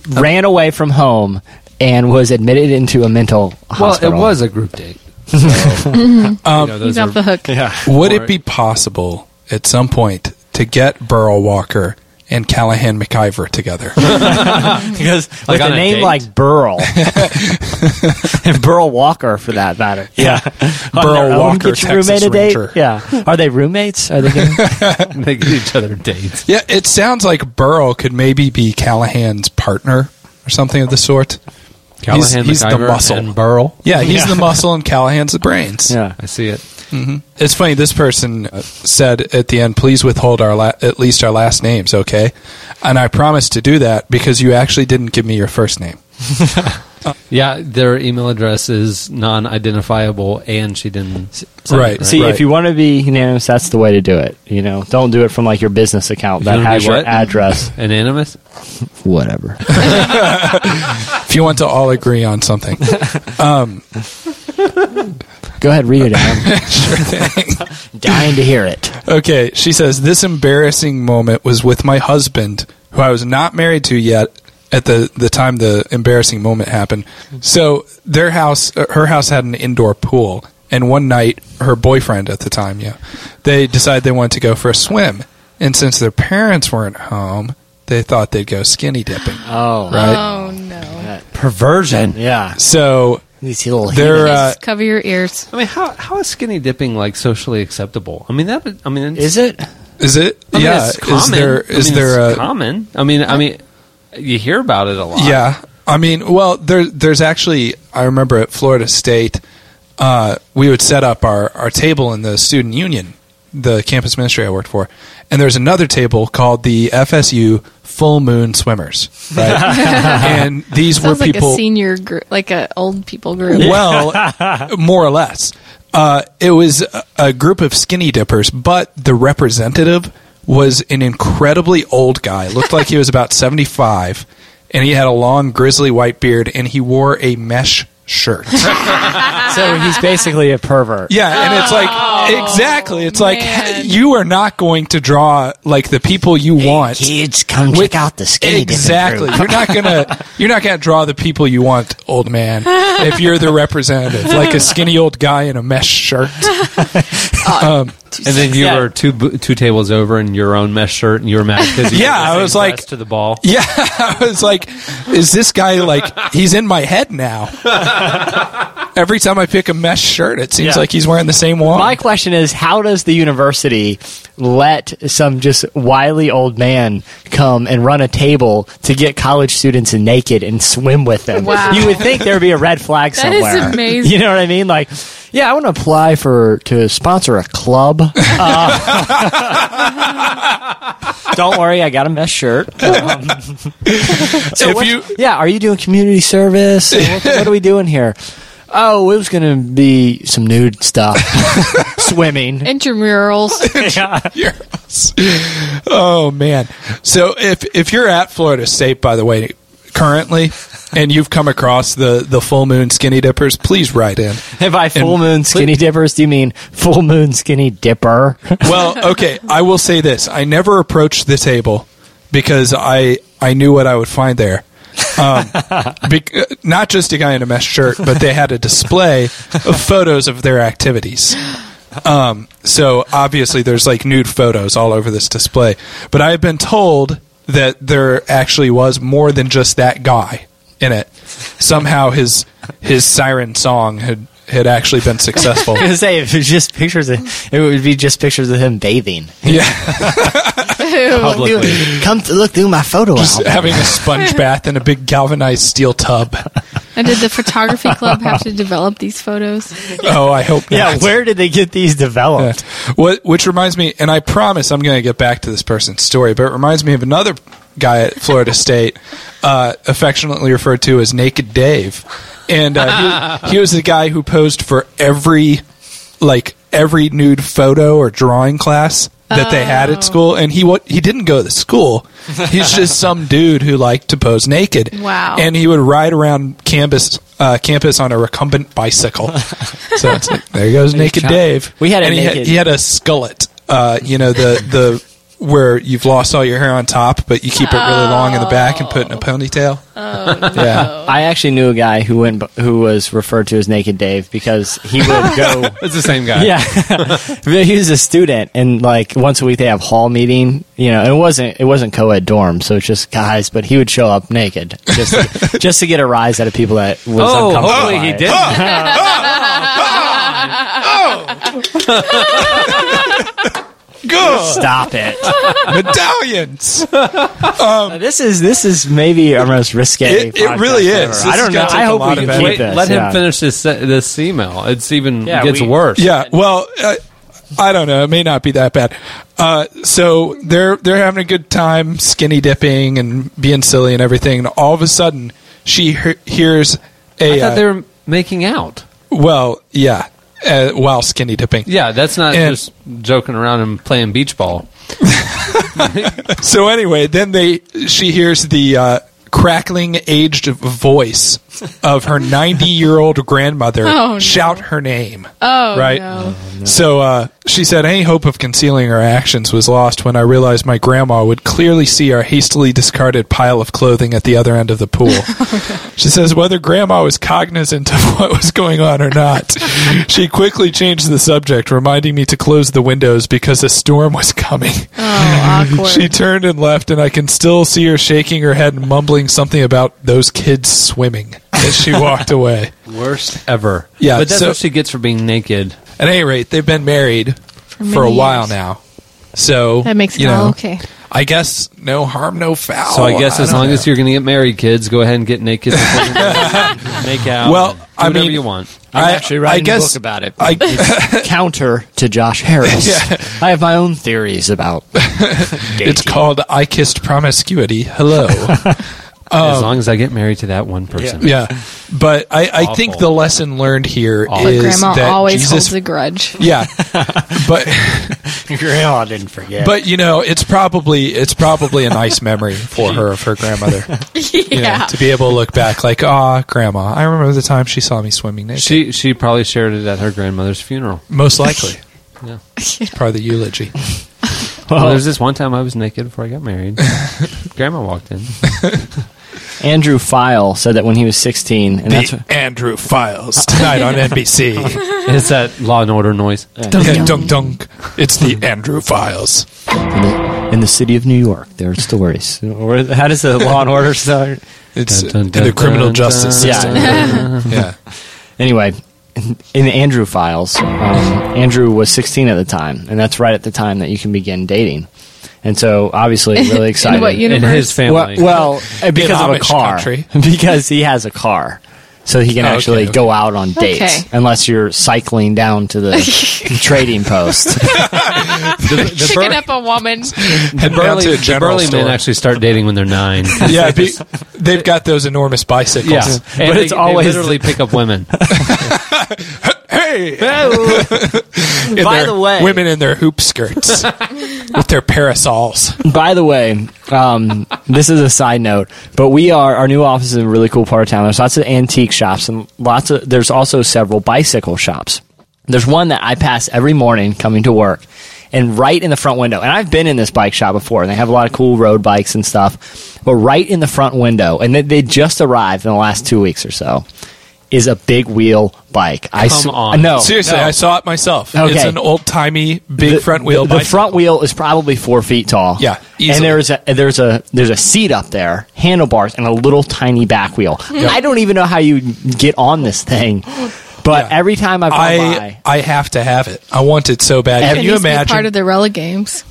ran away from home and was admitted into a mental hospital. well, it was a group date. <laughs> So, you <laughs> know, those <laughs> He's are- off the hook. Yeah. Would Or- it be possible at some point to get Burl Walker and Callahan McIver together? <laughs> because Like with a a name date? like Burl <laughs> and Burl Walker for that matter. Yeah, <laughs> Burl their own, Walker, get your Texas roommate a date. Ranger. Yeah, are they roommates? Are they? Gonna, they give each other dates. yeah, it sounds like Burl could maybe be Callahan's partner or something of the sort. Callahan, he's the muscle. and Burl. Yeah, he's the muscle and Callahan's the brains. yeah. I see it. It's funny. This person uh, said at the end, "Please withhold our la- at least our last names, okay?" And I promised to do that because you actually didn't give me your first name. <laughs> Yeah, their email address is non-identifiable, and she didn't. s- sign Right. it, See, Right. if you want to be unanimous, that's the way to do it. You know, don't do it from like your business account You that wanna has your what? address. <laughs> Anonymous. Whatever. <laughs> If you want to all agree on something, um, Go ahead, read it, Adam. <laughs> Dying to hear it. Okay, she says this embarrassing moment was with my husband, who I was not married to yet at the the time the embarrassing moment happened. So their house, uh, her house had an indoor pool, and one night her boyfriend at the time, yeah, they decided they wanted to go for a swim, and since their parents weren't home, they thought they'd go skinny dipping. Oh, Right. Oh no. Perversion. Yeah, So these little. they're uh, cover your ears. I mean, how how is skinny dipping like socially acceptable? I mean that. I mean, Is it? is it? I mean, yeah, it's common. is there I mean, there it's a common? I mean, I mean, you hear about it a lot. Yeah, I mean, well, there, there's actually. I remember at Florida State, uh, we would set up our, our table in the student union, the campus ministry I worked for, and there's another table called the FSU Full Moon Swimmers, right? <laughs> and these Sounds were like people. a senior group, like a old people group. Well, <laughs> more or less. Uh, it was a- a group of skinny dippers, but the representative was an incredibly old guy. Looked like he was about <laughs> 75, and he had a long, grizzly white beard, and he wore a mesh shirt. <laughs> so he's basically a pervert. Yeah, and it's like oh, exactly. It's like <laughs> you are not going to draw like the people you want. Kids, come With- check out the skinny exactly. You're not gonna you're not gonna draw the people you want, old man. If you're the representative, like a skinny old guy in a mesh shirt. Um, <laughs> And then you Yeah. were two two tables over in your own mesh shirt, and you were mad because <laughs> Yeah, I was like- to the ball. <laughs> yeah, I was like, is this guy like he's in my head now? Every time I pick a mesh shirt, it seems Yeah. like he's wearing the same one. My question is, how does the university let some just wily old man come and run a table to get college students naked and swim with them? Wow. You would think there would be a red flag <laughs> That is somewhere. amazing. You know what I mean? Like, yeah, I want to apply for to sponsor a club. <laughs> Uh, <laughs> don't worry, I got a mesh shirt. Um, so If what- you- yeah, are you doing community service? what, what are we doing here? Oh, it was going to be some nude stuff, <laughs> swimming. Intramurals. <laughs> yeah. Oh man. So if if you're at Florida State, by the way, currently, and you've come across the the full moon skinny dippers, please write in. And by full moon skinny dippers, do you mean full moon skinny dipper? <laughs> Well, okay, I will say this: I never approached the table because I I knew what I would find there. Um, uh, not just a guy in a mesh shirt, but they had a display of photos of their activities. Um, so obviously, there's like nude photos all over this display. But I have been told that there actually was more than just that guy in it. Somehow, his his siren song had had actually been successful. <laughs> I was gonna say if it was just pictures of it would be just pictures of him bathing. yeah. <laughs> Publicly. Come to look through my photo just album. having a sponge <laughs> bath in a big galvanized steel tub. and did the photography club have to develop these photos? Oh, I hope not. Yeah, where did they get these developed? What, which reminds me, and I promise I'm going to get back to this person's story, but it reminds me of another guy at Florida State, uh, affectionately referred to as Naked Dave, and uh, he, <laughs> he was the guy who posed for every, like every nude photo or drawing class that they had at school, and he what he didn't go to school. He's just some <laughs> dude who liked to pose naked. Wow. And he would ride around campus uh, campus on a recumbent bicycle. <laughs> so it's like, there goes Naked. Dave. We had a and he had, he had a skullet. Uh, you know the the where you've lost all your hair on top, but you keep it really long in the back and put in a oh. ponytail. Oh, yeah. I actually knew a guy who went who was referred to as Naked Dave because he would go <laughs> It's the same guy. Yeah, <laughs> he was a student, and like once a week they have hall meeting. You know, it wasn't it wasn't co-ed dorm, so it's just guys. But he would show up naked just to, <laughs> just to get a rise out of people that was Oh, uncomfortable. hopefully by he it. did. Oh, oh, Good Stop it! <laughs> medallions. Uh, this is this is maybe our most risque. It- it really is. This I don't know. gonna take I a hope lot we of can keep Wait, this. let him yeah. finish this this email. It's even Yeah, gets we- worse. Yeah. Well, uh, I don't know. It may not be that bad. Uh, so they're they're having a good time, skinny dipping and being silly and everything. And all of a sudden, she he- hears a I thought uh, they were making out. well, yeah, uh, while skinny dipping. Yeah, that's not And- just joking around and playing beach ball. <laughs> So anyway, then they she hears the uh, crackling, aged voice of her ninety-year-old grandmother Oh, no. shout her name. Oh, Right. no. So uh, she said, any hope of concealing our actions was lost when I realized my grandma would clearly see our hastily discarded pile of clothing at the other end of the pool. <laughs> she says, whether grandma was cognizant of what was going on or not, she quickly changed the subject, reminding me to close the windows because a storm was coming. Oh, awkward. She turned and left, and I can still see her shaking her head and mumbling something about those kids swimming as <laughs> she walked away. Worst ever. Yeah, but that's so- what she gets for being naked. At any rate, they've been married for, a many while now. So That makes it you know, all okay. I guess no harm, no foul. So I guess as don't long know. as you're going to get married, kids, go ahead and get naked, <laughs> make out, Well, do I whatever mean- you want. I'm I- actually I guess- a book about it. I- It's <laughs> counter to Josh Harris. I have my own theories about. it's called I kissed promiscuity. Hello. As long as I get married to that one person. Yeah, <laughs> but I, I think the lesson learned here is Awful. But grandma that always Jesus. holds a grudge. <laughs> yeah, <laughs> but Grandma didn't forget. but you know it's probably it's probably a nice memory for her of her grandmother. You know, yeah. to be able to look back like, ah, grandma, I remember the time she saw me swimming naked. She she probably shared it at her grandmother's funeral. Most likely, Yeah. it's part of the eulogy. Well, there's this one time I was naked before I got married. Grandma walked in. Andrew File said that when he was 16, and that's the Andrew Files tonight on NBC. It's <laughs> that Law and Order noise. yeah, dunk dunk. It's the Andrew Files. in the, in the city of New York, there are stories. Or how does the Law and Order start? It's Dun, dun, in the criminal dun, justice dun. system. Yeah. yeah. <laughs> Anyway, in in the Andrew files, um, Andrew was 16 at the time, and that's right at the time that you can begin dating. And so, obviously, <laughs> really excited. In what In universe? his family. Well, well because of a car. country. <laughs> because he has a car. So he can Oh, actually okay. go out on dates, Okay. unless you're cycling down to the <laughs> trading post. the, the, Picking bur- up a woman. Head down to a the general burly men actually start dating when they're nine. Yeah, be, they've got those enormous bicycles. Yeah, and But they, it's they always- literally pick up women. Hey, By the way- women in their hoop skirts <laughs> with their parasols. By the way, um, this is a side note, but we are our new office is in a really cool part of town. There's lots of antique shops and lots of there's also several bicycle shops. There's one that I pass every morning coming to work, and right in the front window. And I've been in this bike shop before, and they have a lot of cool road bikes and stuff. But right in the front window, and they, they just arrived in the last two weeks or so, is a big wheel bike. I Come s- on. no, Seriously, no. I saw it myself. Okay. It's an old timey big the, front wheel The, the front wheel is probably four feet tall. Yeah, and there's a there's a there's a seat up there, handlebars, and a little tiny back wheel. Mm-hmm. I don't even know how you get on this thing, but Yeah. every time I've gone I by, I have to have it. I want it so bad. Every- Can you needs be imagine? part of the Rella games.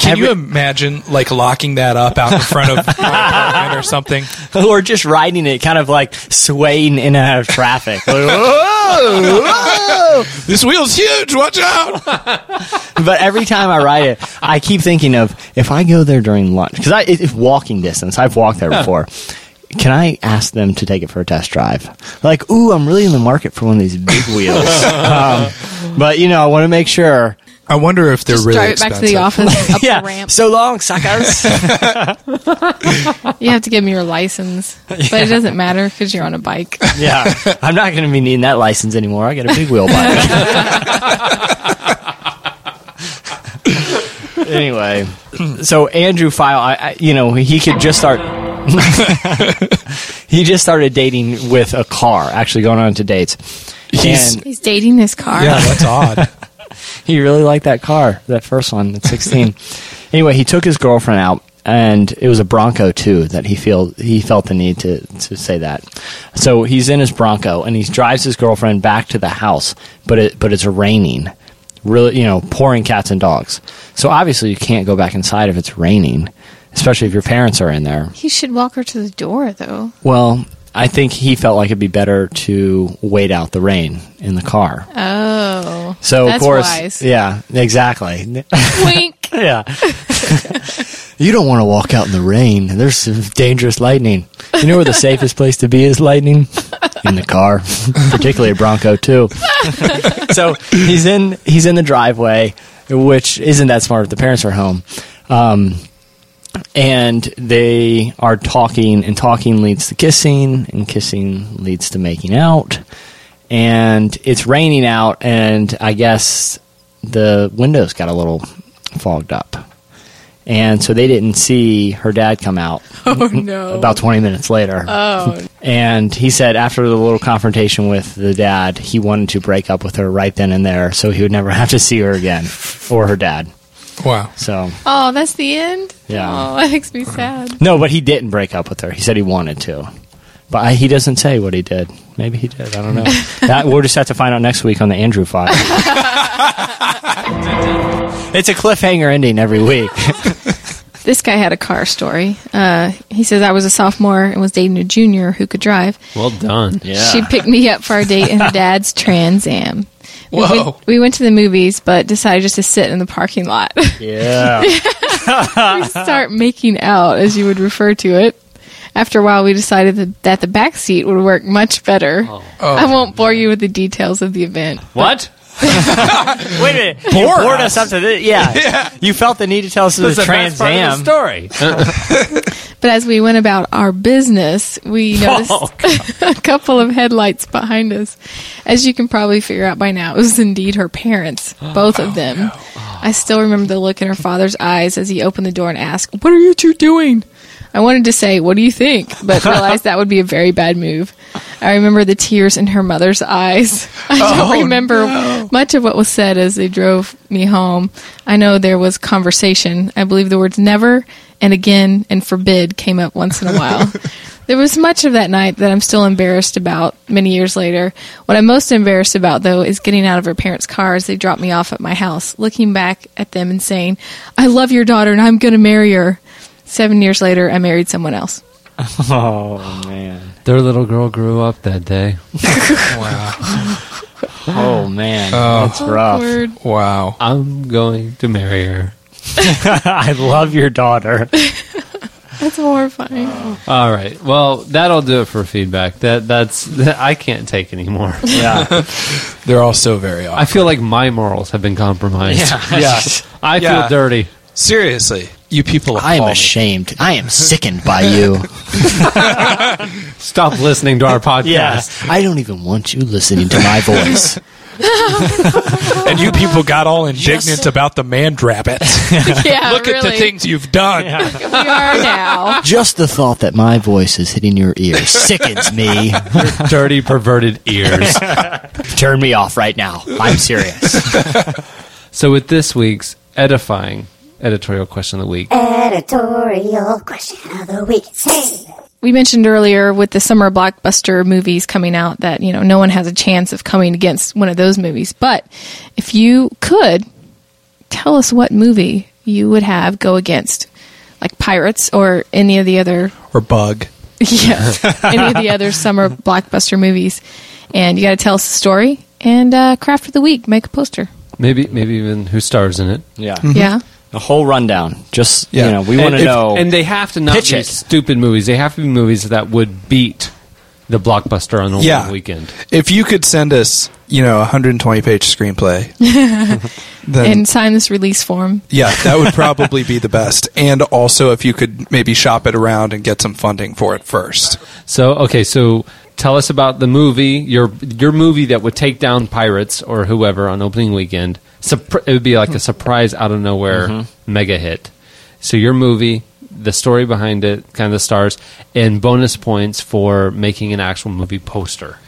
Can you imagine like locking that up out in front of <laughs> or something? or just riding it, kind of like swaying in and out of traffic. Like, <laughs> "Whoa, whoa." This wheel's huge. Watch out! <laughs> but every time I ride it, I keep thinking of if I go there during lunch because it, it's walking distance. I've walked there before. Can I ask them to take it for a test drive? Like, ooh, I'm really in the market for one of these big wheels. um, but you know, I want to make sure. I wonder if they're Just really drive it back to the expensive. office, up <laughs> yeah, the ramp. so long, suckers. <laughs> You have to give me your license, but it doesn't matter because you're on a bike. <laughs> yeah, I'm not going to be needing that license anymore. I got a big wheel bike. anyway, so Andrew File, I, I, you know, he could just start. he just started dating with a car, actually going on to dates. He's- and He's dating his car. Yeah, that's odd. He really liked that car, that first one at 16. <laughs> anyway, he took his girlfriend out, and it was a Bronco II that he feel he felt the need to to say that. So he's in his Bronco and he drives his girlfriend back to the house, but it but it's raining, really you know pouring cats and dogs. So obviously you can't go back inside if it's raining, especially if your parents are in there. He should walk her to the door, though. Well. I think he felt like it'd be better to wait out the rain in the car. Oh, So of course, wise. yeah, exactly. <laughs> Wink. Yeah. <laughs> you don't want to walk out in the rain. There's some dangerous lightning. You know where the safest place to be is lightning? In the car, <laughs> particularly a Bronco II. so he's in he's in the driveway, which isn't that smart if the parents are home. Um, and they are talking, and talking leads to kissing, and kissing leads to making out. And it's raining out, and I guess the windows got a little fogged up. And so they didn't see her dad come out <laughs> Oh no. about 20 minutes later. Oh, <laughs> And he said after the little confrontation with the dad, he wanted to break up with her right then and there so he would never <laughs> have to see her again or her dad. Wow. So, oh, that's the end. Yeah. Oh, <laughs> that makes me sad. no, but he didn't break up with her. He said he wanted to. But I, he doesn't say what he did. Maybe he did. I don't know. <laughs> that, we'll just have to find out next week on the Andrew file. <laughs> it's a cliffhanger ending every week. This guy had a car story. Uh, he says I was a sophomore and was dating a junior who could drive. Well done. Yeah. She picked me up for our date in her dad's Trans Am. We went, we went to the movies, but decided just to sit in the parking lot. <laughs> yeah. we start making out, as you would refer to it. After a while, we decided that, that the back seat would work much better. Oh. Oh, I won't bore you with the details of the event. What? Wait a minute. <laughs> you Bore bored us. us up to this. <laughs> Yeah. You felt the need to tell us the That's the Trans best part Am. of the story. <laughs> But as we went about our business, we oh, noticed Oh, a couple of headlights behind us. As you can probably figure out by now, it was indeed her parents, both of oh, them. I still remember the look in her father's eyes as he opened the door and asked, What are you two doing? I wanted to say, What do you think? but <laughs> realized that would be a very bad move. I remember the tears in her mother's eyes. <laughs> I don't Oh, remember much of what was said as they drove me home. I know there was conversation. I believe the words never and again and forbid came up once in a while. <laughs> there was much of that night that I'm still embarrassed about many years later. What I'm most embarrassed about, though, is getting out of her parents' car as they dropped me off at my house, looking back at them and saying, I love your daughter and I'm going to marry her. Seven years later, I married someone else. <laughs> Oh, man. Their little girl grew up that day. <laughs> Wow. Oh, man. Oh. That's rough. Word. Wow. I'm going to marry her. <laughs> I love your daughter. That's horrifying. All right. Well, that'll do it for feedback. That that's that, I can't take anymore. Yeah. They're all so very odd. I feel like my morals have been compromised. yeah. yeah. I Yeah. feel dirty. Seriously, you people I am appall me. ashamed. I am sickened by you. <laughs> Stop listening to our podcast. Yes. I don't even want you listening to my voice. <laughs> And you people got all indignant about the man rabbits. <laughs> Yeah, Look at the things you've done. Yeah. we are now. Just the thought that my voice is hitting your ears sickens me. Dirty, perverted ears. Turn me off right now. I'm serious. so, with this week's edifying editorial question of the week, Editorial question of the week. Hey. We mentioned earlier with the summer blockbuster movies coming out that, you know, no one has a chance of coming against one of those movies. But if you could tell us what movie you would have go against, like Pirates or any of the other, Or bug. <laughs> yeah, any of the other summer blockbuster movies, and you got to tell us the story and uh, craft of the week, make a poster. maybe maybe even who stars in it. Yeah. Yeah. A whole rundown. Just, Yeah. you know, we want to know. And they have to not Pitch be it. stupid movies. They have to be movies that would beat the blockbuster on the Yeah. weekend. If you could send us, you know, a 120 page screenplay, <laughs> then And sign this release form. yeah, that would <laughs> probably be the best. And also, if you could maybe shop it around and get some funding for it first. So okay, so tell us about the movie your your movie that would take down pirates or whoever on opening weekend. Surpri- it would be like a surprise out of nowhere mega hit. So your movie, the story behind it, kind of the stars, and bonus points for making an actual movie poster.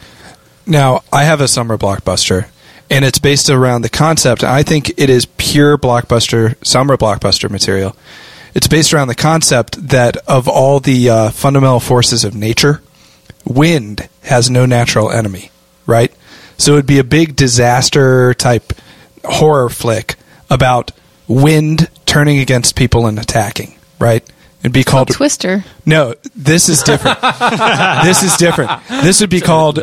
Now, I have a summer blockbuster, and it's based around the concept. I think it is pure blockbuster, summer blockbuster material. It's based around the concept that of all the uh, fundamental forces of nature, wind has no natural enemy, right? So it'd be a big disaster type horror flick about wind turning against people and attacking, right? It'd be called Twister. No, this is different. <laughs> this is different. This would be called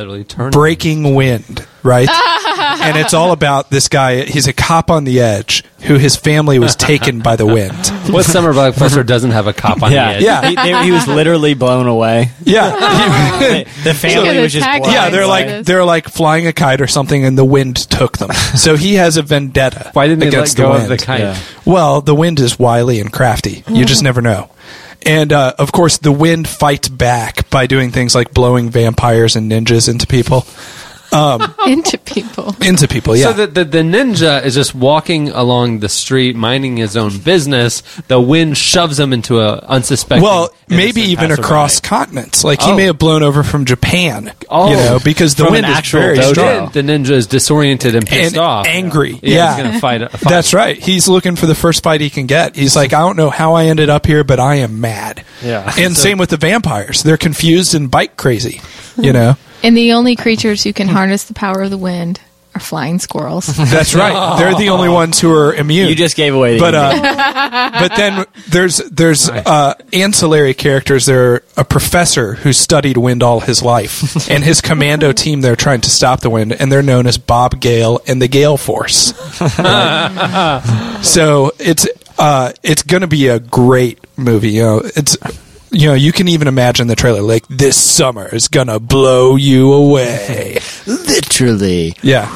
Breaking Wind, right? <laughs> and it's all about this guy. He's a cop on the edge who his family was taken by the wind. What summer blockbuster doesn't have a cop on yeah. the edge? Yeah. He, they- he was literally blown away. Yeah. <laughs> The family Look at was just blown yeah, they're like they're like flying a kite or something, and the wind took them. So he has a vendetta. Why didn't they let go the of the kite? Yeah. Well, the wind is wily and crafty. You just mm. never know. And uh, of course, the wind fights back by doing things like blowing vampires and ninjas into people. Um, <laughs> into people. Into people, yeah. So the, the the ninja is just walking along the street, minding his own business. The wind shoves him into a unsuspecting. well, maybe even passerby. across continents. Like he Oh. may have blown over from Japan. Oh. you know, because the From wind an is very dojo. strong. The ninja is disoriented and pissed And off, angry. Yeah, Yeah. he's gonna fight. fight. That's right. He's looking for the first fight he can get. He's like, I don't know how I ended up here, but I am mad. Yeah. And <laughs> same with the vampires. They're confused and bite crazy. You know? And the only creatures who can harness the power of the wind are flying squirrels. <laughs> That's right. They're the only ones who are immune. You just gave away the but uh, <laughs> but then there's there's uh, ancillary characters. There a professor who studied wind all his life, <laughs> and his commando team. They're trying to stop the wind, and they're known as Bob Gale and the Gale Force. so it's uh, it's going to be a great movie. You know, it's you know, you can even imagine the trailer like this summer is gonna blow you away. <laughs> Literally. Yeah.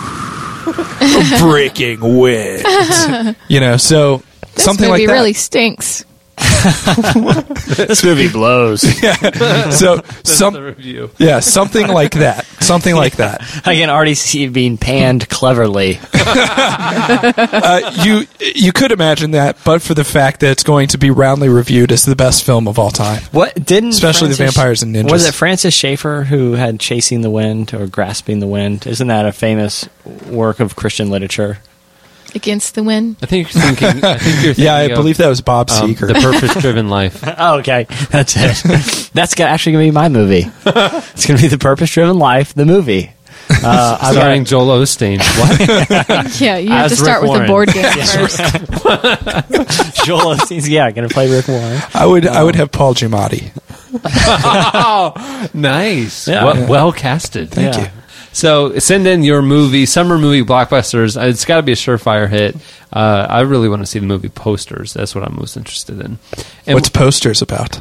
<laughs> Breaking winds. <laughs> you know, so This something movie like that. really stinks. This movie blows. <laughs> so <laughs> some review. yeah, something like that. Something like that. <laughs> I can already see it being panned cleverly. Uh, you you could imagine that, but for the fact that it's going to be roundly reviewed as the best film of all time. What didn't Especially the vampires and ninjas. Was it Francis Schaeffer who had Chasing the Wind or Grasping the Wind? Isn't that a famous work of Christian literature? Against the wind. I think you're thinking. I think you're <laughs> Yeah, I of, believe that was Bob um, Seger. the <laughs> purpose-driven life. <laughs> Oh, okay, that's it. that's actually going to be my movie. It's going to be the Purpose-Driven Life, the movie. Uh, I've Starring got- Joel Osteen. What? Yeah, you have As to start Rick with Warren. a board game first. Joel Osteen's yeah, going to play Rick Warren. I would I would have Paul Giamatti. oh, nice. Yeah. well, well casted. Thank Yeah. you. So send in your movie, summer movie blockbusters. Uh, It's got to be a surefire hit. Uh, I really want to see the movie posters. That's what I'm most interested in. And What's posters about?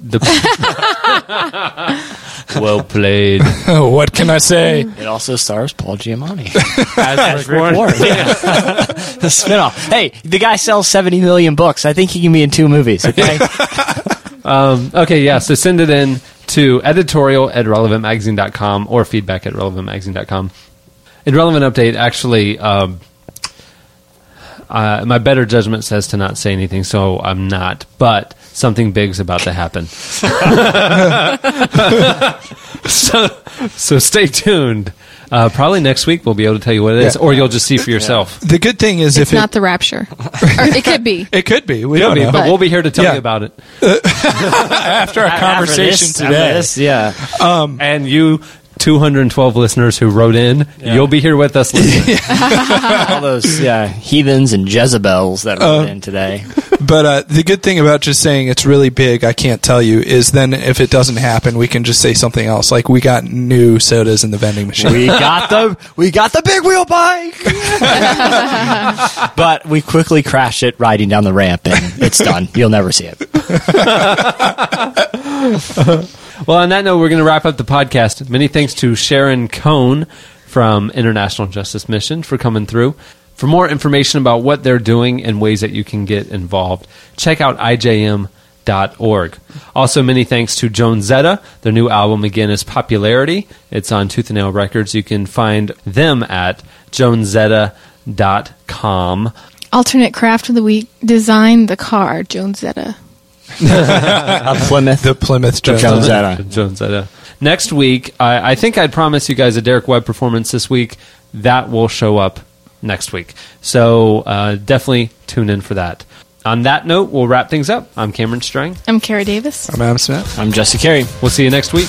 the <laughs> well played? <laughs> what can I say? It also stars Paul Giamatti. <laughs> As Rick Warren. Warren. the spinoff. Hey, the guy sells 70 million books. I think he can be in two movies, okay? Um, okay, yeah. So send it in to editorial at relevantmagazine.com or feedback at relevantmagazine.com. Irrelevant update actually. Um, uh, my better judgment says to not say anything, so I'm not. But something big's about to happen. <laughs> <laughs> so, so stay tuned. Uh, probably next week we'll be able to tell you what it is, Yeah. or you'll just see for yourself. The good thing is It's if not it the rapture. or it could be. <laughs> it could be. We Could don't be, know. but we'll be here to tell Yeah. you about it. <laughs> after our conversation After today. this, yeah. And you, 212 listeners who wrote in, you'll be here with us listening. <laughs> All those yeah, heathens and Jezebels that wrote in today. But uh, the good thing about just saying it's really big, I can't tell you, is then if it doesn't happen, we can just say something else. Like we got new sodas in the vending machine. We got the we got the big wheel bike, <laughs> but we quickly crashed it riding down the ramp, and it's done. You'll never see it. <laughs> Well, on that note, we're going to wrap up the podcast. Many thanks to Sharon Cohn from International Justice Mission for coming through. For more information about what they're doing and ways that you can get involved, check out ijm.org. Also, many thanks to Jonezetta. Their new album, again, is Popularity. It's on Tooth and Nail Records. You can find them at jonezetta.com. Alternate craft of the week. Design the car. Jonezetta. <laughs> A Plymouth, the Plymouth Jones. Jones Zeta. Jones Zeta. Next week, I, I think I'd promise you guys a Derek Webb performance this week. That will show up next week. So uh, definitely tune in for that. On that note, we'll wrap things up. I'm Cameron Strang. I'm Kara Davis. I'm Adam Smith. I'm Jesse Carey. We'll see you next week.